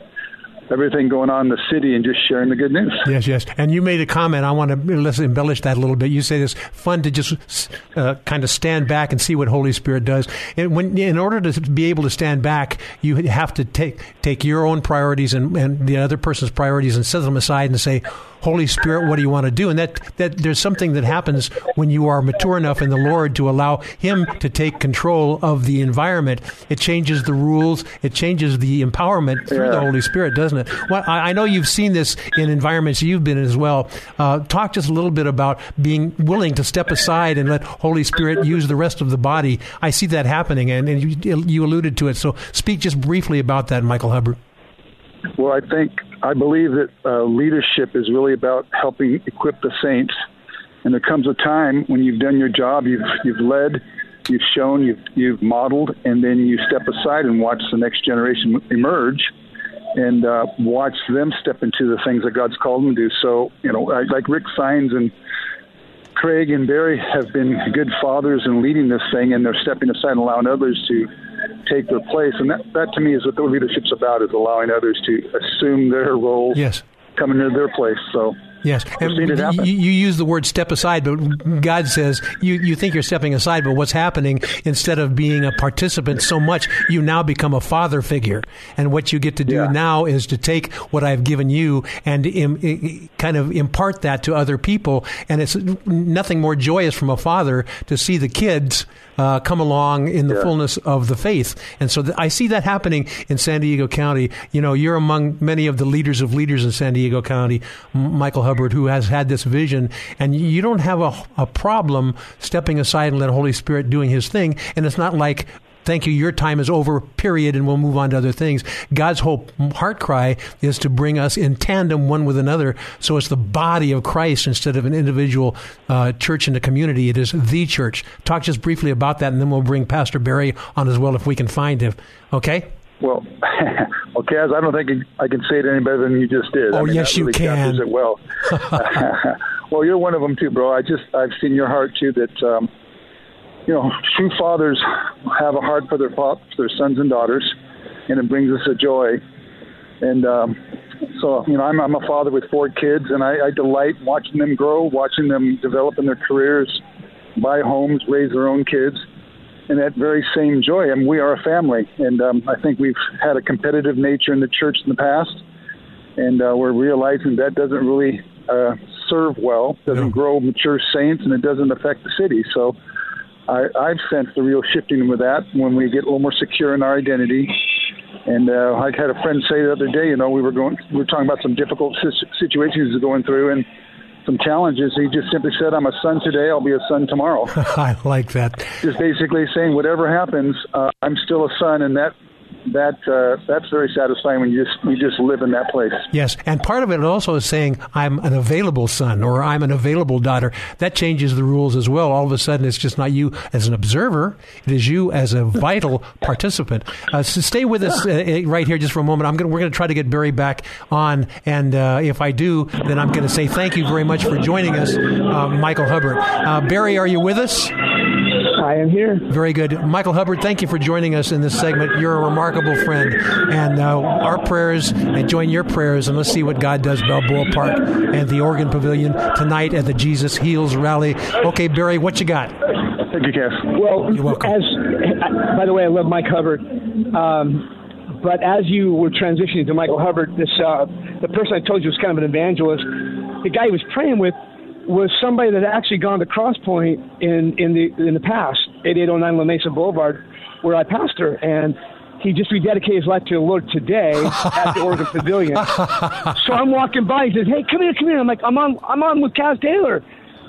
everything going on in the city and just sharing the good news. Yes, yes. And you made a comment. I want to let's embellish that a little bit. You say it's fun to just uh, kind of stand back and see what Holy Spirit does. And when, in order to be able to stand back, you have to take take your own priorities and, and the other person's priorities and set them aside and say, Holy Spirit, what do you want to do? And that, that there's something that happens when you are mature enough in the Lord to allow Him to take control of the environment. It changes the rules. It changes the empowerment through the Holy Spirit, doesn't it? Well, I, I know you've seen this in environments you've been in as well. Uh, talk just a little bit about being willing to step aside and let Holy Spirit use the rest of the body. I see that happening, and, and you, you alluded to it. So speak just briefly about that, Michael Hubbard. Well, I think I believe that uh, leadership is really about helping equip the saints. And there comes a time when you've done your job, you've you've led, you've shown, you've you've modeled, and then you step aside and watch the next generation emerge, and uh, watch them step into the things that God's called them to do. So, you know, I- like Rick Signs and Craig and Barry have been good fathers in leading this thing, and they're stepping aside and allowing others to take their place. And that, that to me is what the leadership's about: is allowing others to assume their role, yes, come into their place. So Yes, and seeing it happen. you, you use the word step aside, but God says you, you think you're stepping aside, but what's happening instead of being a participant so much, you now become a father figure. And what you get to do now is to take what I've given you and Im, kind of impart that to other people. And it's nothing more joyous from a father to see the kids uh, come along in the fullness of the faith. And so th- I see that happening in San Diego County. You know, you're among many of the leaders of leaders in San Diego County, M- Michael Hubbard, who has had this vision, and you don't have a, a problem stepping aside and let Holy Spirit doing His thing. And it's not like thank you, your time is over, period, and we'll move on to other things. God's whole heart cry is to bring us in tandem one with another. So it's the body of Christ instead of an individual uh, church in the community. It is the church. Talk just briefly about that, and then we'll bring Pastor Barry on as well if we can find him. Okay? Well, <laughs> okay, as I don't think I can say it any better than you just did. Oh, I mean, yes, that you really can. It well. <laughs> <laughs> well, you're one of them too, bro. I just I've seen your heart too. That um, you know, true fathers have a heart for their for their sons and daughters, and it brings us a joy. And um, so, you know, I'm I'm a father with four kids, and I, I delight watching them grow, watching them develop in their careers, buy homes, raise their own kids and that very same joy. And we are a family, and um, I think we've had a competitive nature in the church in the past, and uh, we're realizing that doesn't really uh, serve well, doesn't grow mature saints, and it doesn't affect the city. So. I, I've sensed the real shifting with that when we get a little more secure in our identity. And uh, I had a friend say the other day, you know, we were going, we were talking about some difficult si- situations he's going through, and some challenges. He just simply said, "I'm a son today. I'll be a son tomorrow." <laughs> I like that. Just basically saying, whatever happens, uh, I'm still a son, and that that uh, that's very satisfying when you just you just live in that place. Yes, and part of it also is saying I'm an available son or I'm an available daughter. That changes the rules as well. All of a sudden, it's just not you as an observer; it is you as a vital participant. Uh, so stay with us uh, right here just for a moment. I'm going we're to try to get Barry back on, and uh, if I do, then I'm to say thank you very much for joining us, uh, Michael Hubbard. Uh, Barry, are you with us? I am here. Very good. Michael Hubbard, thank you for joining us in this segment. You're a remarkable friend. And uh, our prayers, and join your prayers, and let's see what God does, Balboa Park and the Organ Pavilion tonight at the Jesus Heals Rally. Okay, Barry, what you got? Thank you, Kaz. Well, You're welcome. as by the way, I love Mike Hubbard. Um, but as you were transitioning to Michael Hubbard, this uh, the person I told you was kind of an evangelist. The guy he was praying with was somebody that had actually gone to Crosspoint in in the in the past, 8809 La Mesa Boulevard, where I pastor, and he just rededicated his life to the Lord today at the Organ Pavilion. <laughs> So I'm walking by. He says, "Hey, come here, come here." I'm like, "I'm on, I'm on with Kaz Taylor."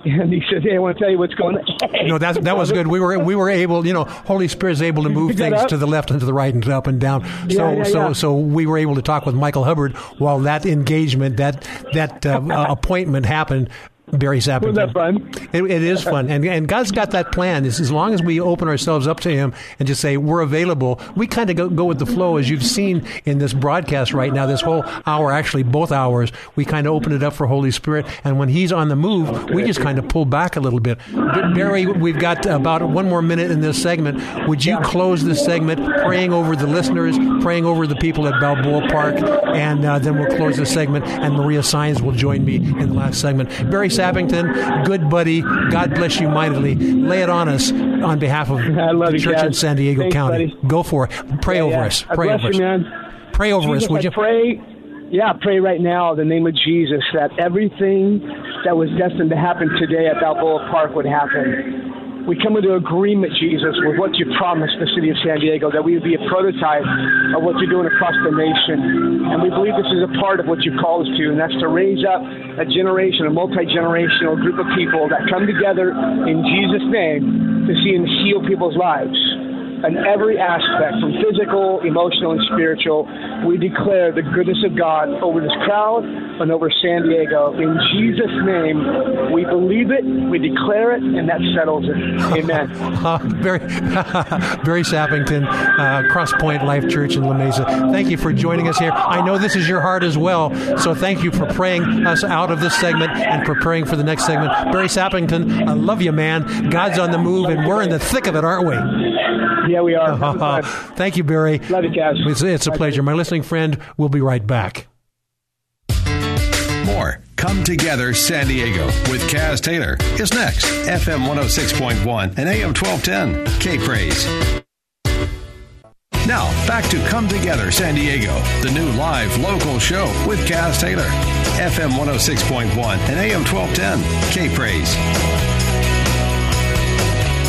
And he says, "Hey, I want to tell you what's going on." No, that that was good. We were we were able, you know, Holy Spirit is able to move things to the left and to the right and up and down. So Yeah, yeah, so yeah. so we were able to talk with Michael Hubbard while that engagement that that uh, <laughs> appointment happened. Barry Sappington. Wasn't that fun? It, it is fun, and and God's got that plan. Is as long as we open ourselves up to Him and just say we're available, we kind of go, go with the flow. As you've seen in this broadcast right now, this whole hour, actually both hours, we kind of open it up for Holy Spirit, and when He's on the move, we just kind of pull back a little bit. But Barry, we've got about one more minute in this segment. Would you close this segment praying over the listeners, praying over the people at Balboa Park, and uh, then we'll close the segment, and Maria Sines will join me in the last segment. Barry Sappington, good buddy. God bless you mightily. Lay it on us on behalf of the church in San Diego Thanks, County. buddy. Go for it. Pray Yeah, over yeah. us. Pray bless over you, us. man. Pray over Jesus, us, would I you? pray? Yeah, pray right now in the name of Jesus that everything that was destined to happen today at Balboa Park would happen. We come into agreement, Jesus, with what you promised the city of San Diego, that we would be a prototype of what you're doing across the nation. And we believe this is a part of what you've called us to, and that's to raise up a generation, a multi generational group of people that come together in Jesus' name to see and heal people's lives in every aspect, from physical, emotional, and spiritual. We declare the goodness of God over this crowd and over San Diego. In Jesus' name, we believe it, we declare it, and that settles it. Amen. <laughs> Uh, Barry, <laughs> Barry Sappington, uh, Cross Point Life Church in La Mesa. Thank you for joining us here. I know this is your heart as well, so thank you for praying us out of this segment and preparing for the next segment. Barry Sappington, I love you, man. God's on the move, and we're in the thick of it, aren't we? Yeah, we are. <laughs> Thank you, Barry. Love you, Kaz. It's, it's a pleasure. My listening friend, we'll be right back. More Come Together San Diego with Kaz Taylor is next. FM 106.1 and AM 1210. K Praise. Now, back to Come Together San Diego, the new live local show with Kaz Taylor. FM 106.1 and AM 1210. K Praise.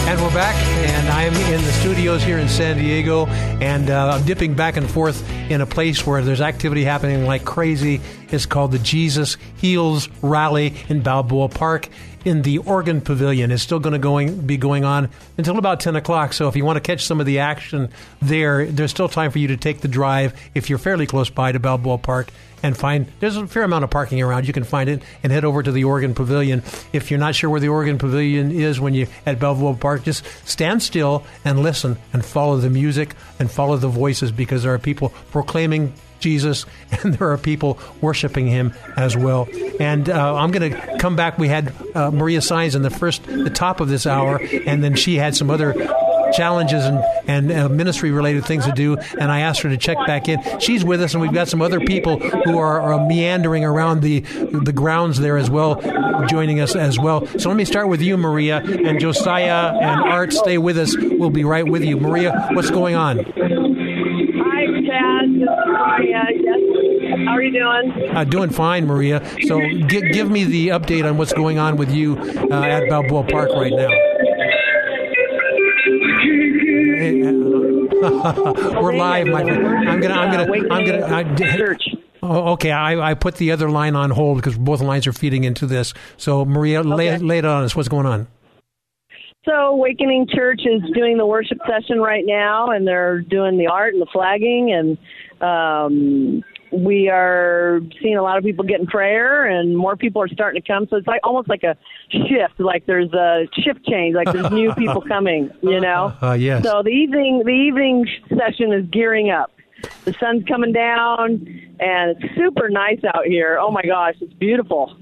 And we're back, and I'm in the studios here in San Diego, and uh, I'm dipping back and forth in a place where there's activity happening like crazy. It's called the Jesus Heals Rally in Balboa Park. in the Organ Pavilion. It's still going to going be going on until about ten o'clock. So if you want to catch some of the action there, there's still time for you to take the drive if you're fairly close by to Balboa Park and find there's a fair amount of parking around. You can find it and head over to the Organ Pavilion. If you're not sure where the Organ Pavilion is when you at Balboa Park, just stand still and listen and follow the music and follow the voices because there are people proclaiming Jesus, <laughs> and there are people worshiping Him as well. And uh, I'm going to come back. We had uh, Maria Signs in the first, the top of this hour, and then she had some other challenges and, and uh, ministry related things to do and I asked her to check back in. She's with us and we've got some other people who are, are meandering around the the grounds there as well joining us as well. So let me start with you Maria and Josiah and Art stay with us. We'll be right with you. Maria what's going on are you doing? Uh, doing fine, Maria. So, gi- give me the update on what's going on with you uh, at Balboa Park right now. <laughs> We're live, my friend. I'm gonna, I'm gonna, I'm gonna. I, church. Oh, okay. I, I put the other line on hold because both lines are feeding into this. So, Maria, lay, lay it on us. What's going on? So, Awakening Church is doing the worship session right now, and they're doing the art and the flagging, and um, we are seeing a lot of people getting prayer, and more people are starting to come. So it's like almost like a shift, like there's a shift change, like there's new people <laughs> coming, you know. Uh, yes. So the evening, the evening session is gearing up. The sun's coming down, and it's super nice out here. Oh my gosh, it's beautiful.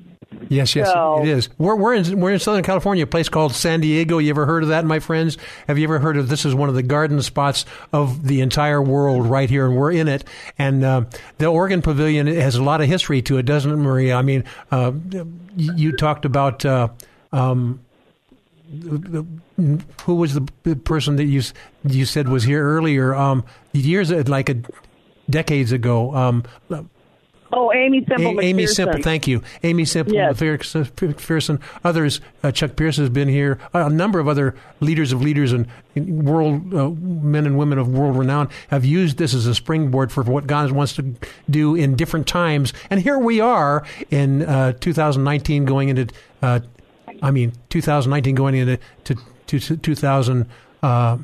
Yes, yes, So- it is. We're we're in we're in Southern California, a place called San Diego. You ever heard of that, my friends? Have you ever heard of this? Is one of the garden spots of the entire world right here, and we're in it. And uh, the Organ Pavilion has a lot of history to it, doesn't it, Maria? I mean, uh, you, you talked about. Uh, um, who was the the person that you you said was here earlier? Um, years like a decades ago. Um, Oh, Aimee Semple A- Aimee. Semple, thank you. Aimee Semple, Yes. McPherson, others. Uh, Chuck Pierce has been here. A number of other leaders of leaders and world uh, men and women of world renown have used this as a springboard for what God wants to do in different times. And here we are in uh, 2019, going into, uh, I mean, 2019 going into to, to, to 2020. Uh,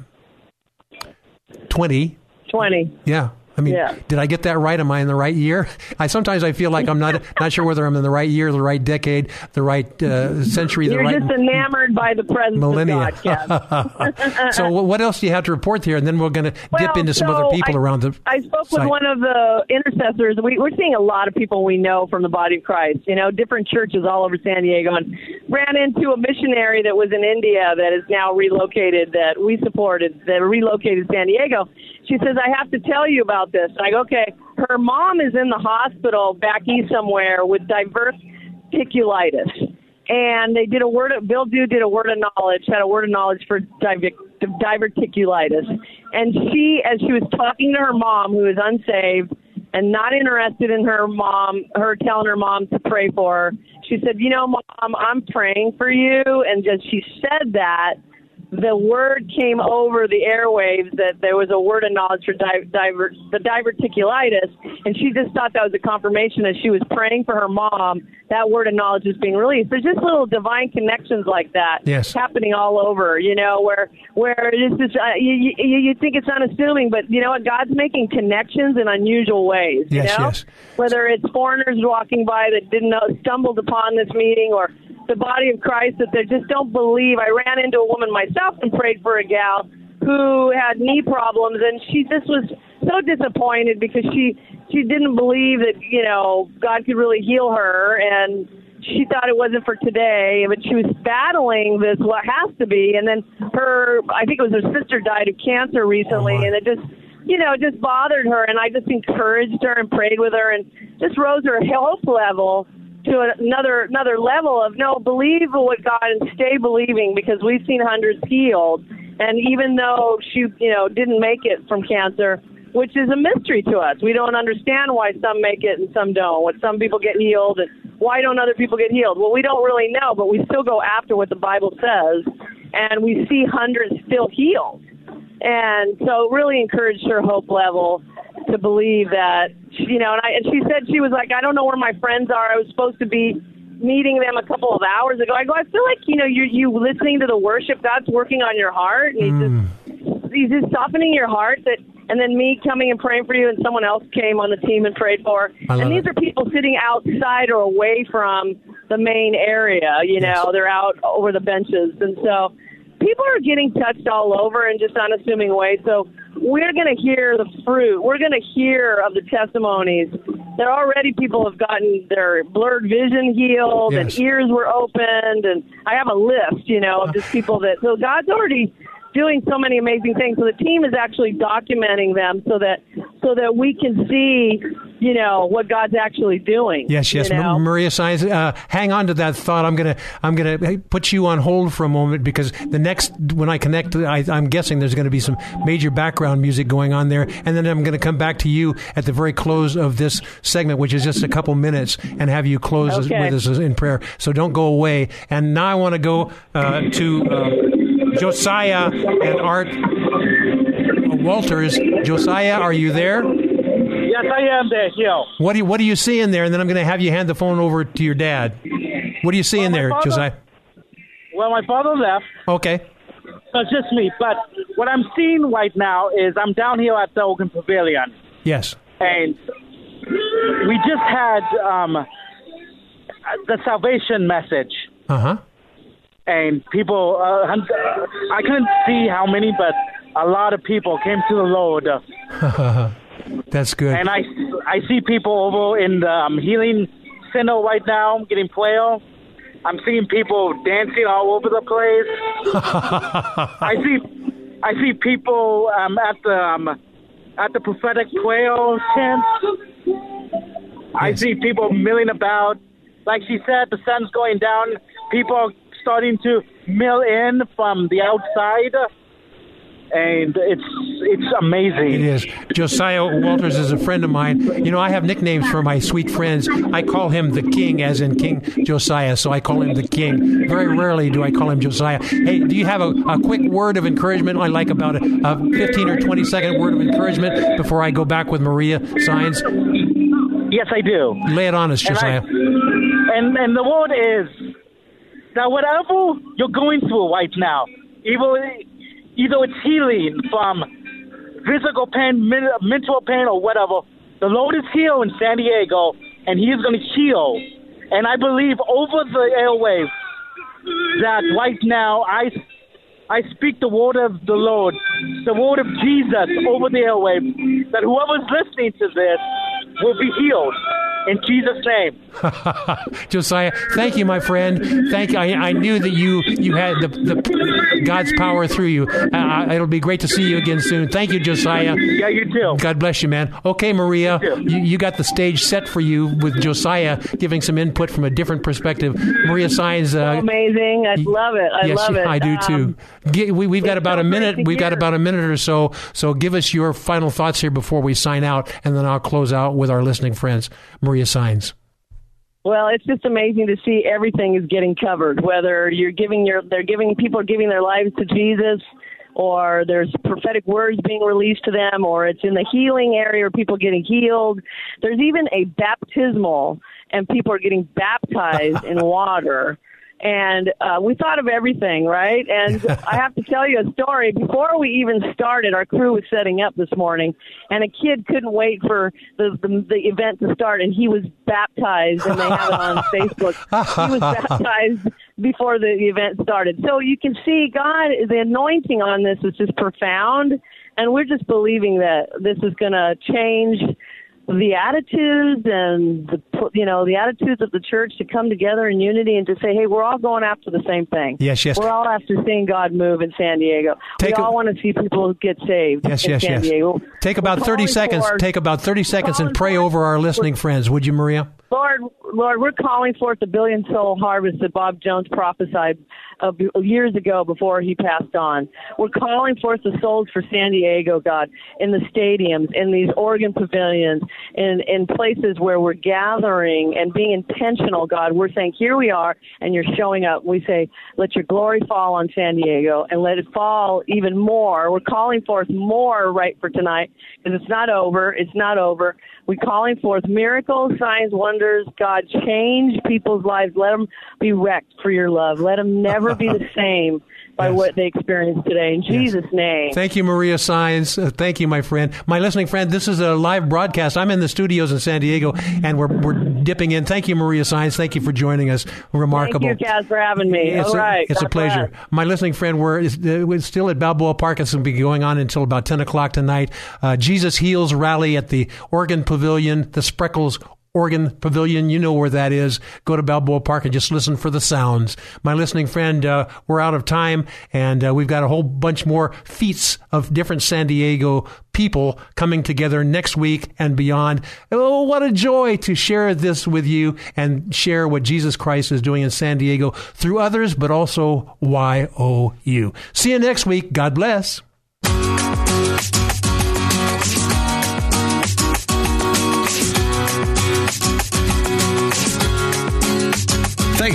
20. 20. Yeah. I mean, Yeah. did I get that right? Am I in the right year? I sometimes I feel like I'm not <laughs> not sure whether I'm in the right year, the right decade, the right uh, century, the You're right just enamored by the presence millennia. of God, <laughs> so what else do you have to report here? And then we're going to dip Well, into some so other people I, around the. I spoke site. with one of the intercessors. We, we're seeing a lot of people we know from the body of Christ. You know, different churches all over San Diego, and ran into a missionary that was in India that is now relocated that we supported that relocated San Diego. She says, "I have to tell you about this." I go, "Okay." Her mom is in the hospital back east somewhere with diverticulitis and they did a word of Bill Dew did a word of knowledge, had a word of knowledge for diver- diverticulitis. And she, as she was talking to her mom, who is unsaved and not interested in her mom, her telling her mom to pray for her, she said, "You know, mom, I'm praying for you." And as she said that, the word came over the airwaves that there was a word of knowledge for di- diver- the diverticulitis, and she just thought that was a confirmation as she was praying for her mom. That word of knowledge was being released. There's just little divine connections like that Yes. happening all over. You know, where where it's just uh, you, you you think it's unassuming, but you know what? God's making connections in unusual ways. You Yes, know, yes. whether it's foreigners walking by that didn't know stumbled upon this meeting or the body of Christ that they just don't believe. I ran into a woman myself and prayed for a gal who had knee problems and she just was so disappointed because she she didn't believe that, you know, God could really heal her and she thought it wasn't for today, but she was battling this what has to be and then her I think it was her sister died of cancer recently oh, and it just you know, it just bothered her, and I just encouraged her and prayed with her, and just rose her hope level to another another level of no, believe what God and stay believing because we've seen hundreds healed, and even though she, you know, didn't make it from cancer, which is a mystery to us, we don't understand why some make it and some don't. What some people get healed, and why don't other people get healed? Well, we don't really know, but we still go after what the Bible says, and we see hundreds still healed. And so it really encouraged her hope level to believe that, you know, and, I, and she said she was like, I don't know where my friends are. I was supposed to be meeting them a couple of hours ago. I go, I feel like you know you you listening to the worship. God's working on your heart, and He's just He's just softening your heart. That and then me coming and praying for you, and someone else came on the team and prayed for. And these are people sitting outside or away from the main area. You know, they're out over the benches, and so people are getting touched all over in just unassuming ways. So we're going to hear the fruit. We're going to hear of the testimonies. There already people have gotten their blurred vision healed Yes. and ears were opened, and I have a list, you know, of just <laughs> people that. So God's already doing so many amazing things. So the team is actually documenting them so that so that we can see, you know, what God's actually doing. Yes, yes, You know? Maria Science. Uh, hang on to that thought. I'm gonna, I'm gonna put you on hold for a moment because the next when I connect, I, I'm guessing there's going to be some major background music going on there, and then I'm going to come back to you at the very close of this segment, which is just a couple minutes, and have you close Okay. with us in prayer. So don't go away. And now I want to go uh, to uh, Josiah and Art Walters. Josiah, are you there? Yes, I am there, Hill. What do you, what do you see in there? And then I'm going to have you hand the phone over to your dad. What do you see in there, father- Josiah? Well, my father left. Okay. So it's just me. But what I'm seeing right now is I'm down here at the Open Pavilion, Yes. and we just had um, the salvation message, Uh huh. And people. Uh, I couldn't see how many, but a lot of people came to the Lord. <laughs> That's good. And I, I see people over in the um, healing center right now getting prayer. I'm seeing people dancing all over the place. <laughs> I see, I see people um, at the um, at the prophetic prayer tent. I see people milling about. Like she said, the sun's going down. People are starting to mill in from the outside, and it's it's amazing. It is. Josiah Walters is a friend of mine. You know, I have nicknames for my sweet friends. I call him the King, as in King Josiah, so I call him the King. Very rarely do I call him Josiah. Hey, do you have a, a quick word of encouragement? I like about a, a 15 or 20 second word of encouragement before I go back with Maria Signs. Yes, I do. Lay it on us, And I- Josiah. And and the word is that whatever you're going through right now, either either it's healing from physical pain, men- mental pain, or whatever, the Lord is here in San Diego, and He is going to heal. And I believe over the airwaves that right now I I speak the word of the Lord, the word of Jesus over the airwaves, that whoever's listening to this will be healed in Jesus' name. <laughs> Josiah, thank you, my friend. Thank you. I, I knew that you you had the, the God's power through you. Uh, it'll be great to see you again soon. Thank you, Josiah. Yeah, you too. God bless you, man. Okay, Maria, you, you got the stage set for you with Josiah giving some input from a different perspective. Maria Signs. Uh, Amazing. I love it. I yes, love it. I do Um, too. Gi- we, we've got about a so great minute. We've got about a minute or so. So give us your final thoughts here before we sign out, and then I'll close out with our listening friends. Maria Signs. Well, it's just amazing to see everything is getting covered. Whether you're giving your, they're giving people are giving their lives to Jesus, or there's prophetic words being released to them, or it's in the healing area, or people getting healed. There's even a baptismal, and people are getting baptized in <laughs> water. And uh, we thought of everything, right? And <laughs> I have to tell you a story. Before we even started, our crew was setting up this morning, and a kid couldn't wait for the the, the event to start, and he was baptized, and they have it on <laughs> Facebook. He was baptized before the event started. So you can see God, the anointing on this is just profound, and we're just believing that this is going to change the attitudes and the you know the attitudes of the church to come together in unity and to say, hey, we're all going after the same thing. Yes, yes. We're all after seeing God move in San Diego. Take we a- all want to see people get saved Yes, in yes, San yes. Diego. Take about We're 30 seconds. for- Take about 30 seconds and pray over our listening friends, would you, Maria? Lord, Lord, we're calling forth the billion soul harvest that Bob Jones prophesied uh, years ago before he passed on. We're calling forth the souls for San Diego, God, in the stadiums, in these Organ pavilions, in in places where we're gathering and being intentional, God, we're saying, here we are, and you're showing up. We say, let your glory fall on San Diego and let it fall even more. We're calling forth more right for tonight because it's not over. It's not over. We're calling forth miracles, signs, wonders. God, change people's lives. Let them be wrecked for your love. Let them never be the same by Yes. what they experienced today. In Jesus' name. Thank you, Maria Signs. Uh, thank you, my friend. My listening friend, this is a live broadcast. I'm in the studios in San Diego, and we're, we're dipping in. Thank you, Maria Signs. Thank you for joining us. Remarkable. Thank you, Kaz, for having me. It's All a, right. it's a pleasure. bless. My listening friend, we're, uh, we're still at Balboa Park. It's going to be going on until about 10 o'clock tonight. Uh, Jesus Heals rally at the Organ Pavilion, the Spreckels Organ Pavilion. You know where that is. Go to Balboa Park and just listen for the sounds. My listening friend, uh, we're out of time, and uh, we've got a whole bunch more feats of different San Diego people coming together next week and beyond. Oh, what a joy to share this with you and share what Jesus Christ is doing in San Diego through others, but also YOU. See you next week. God bless.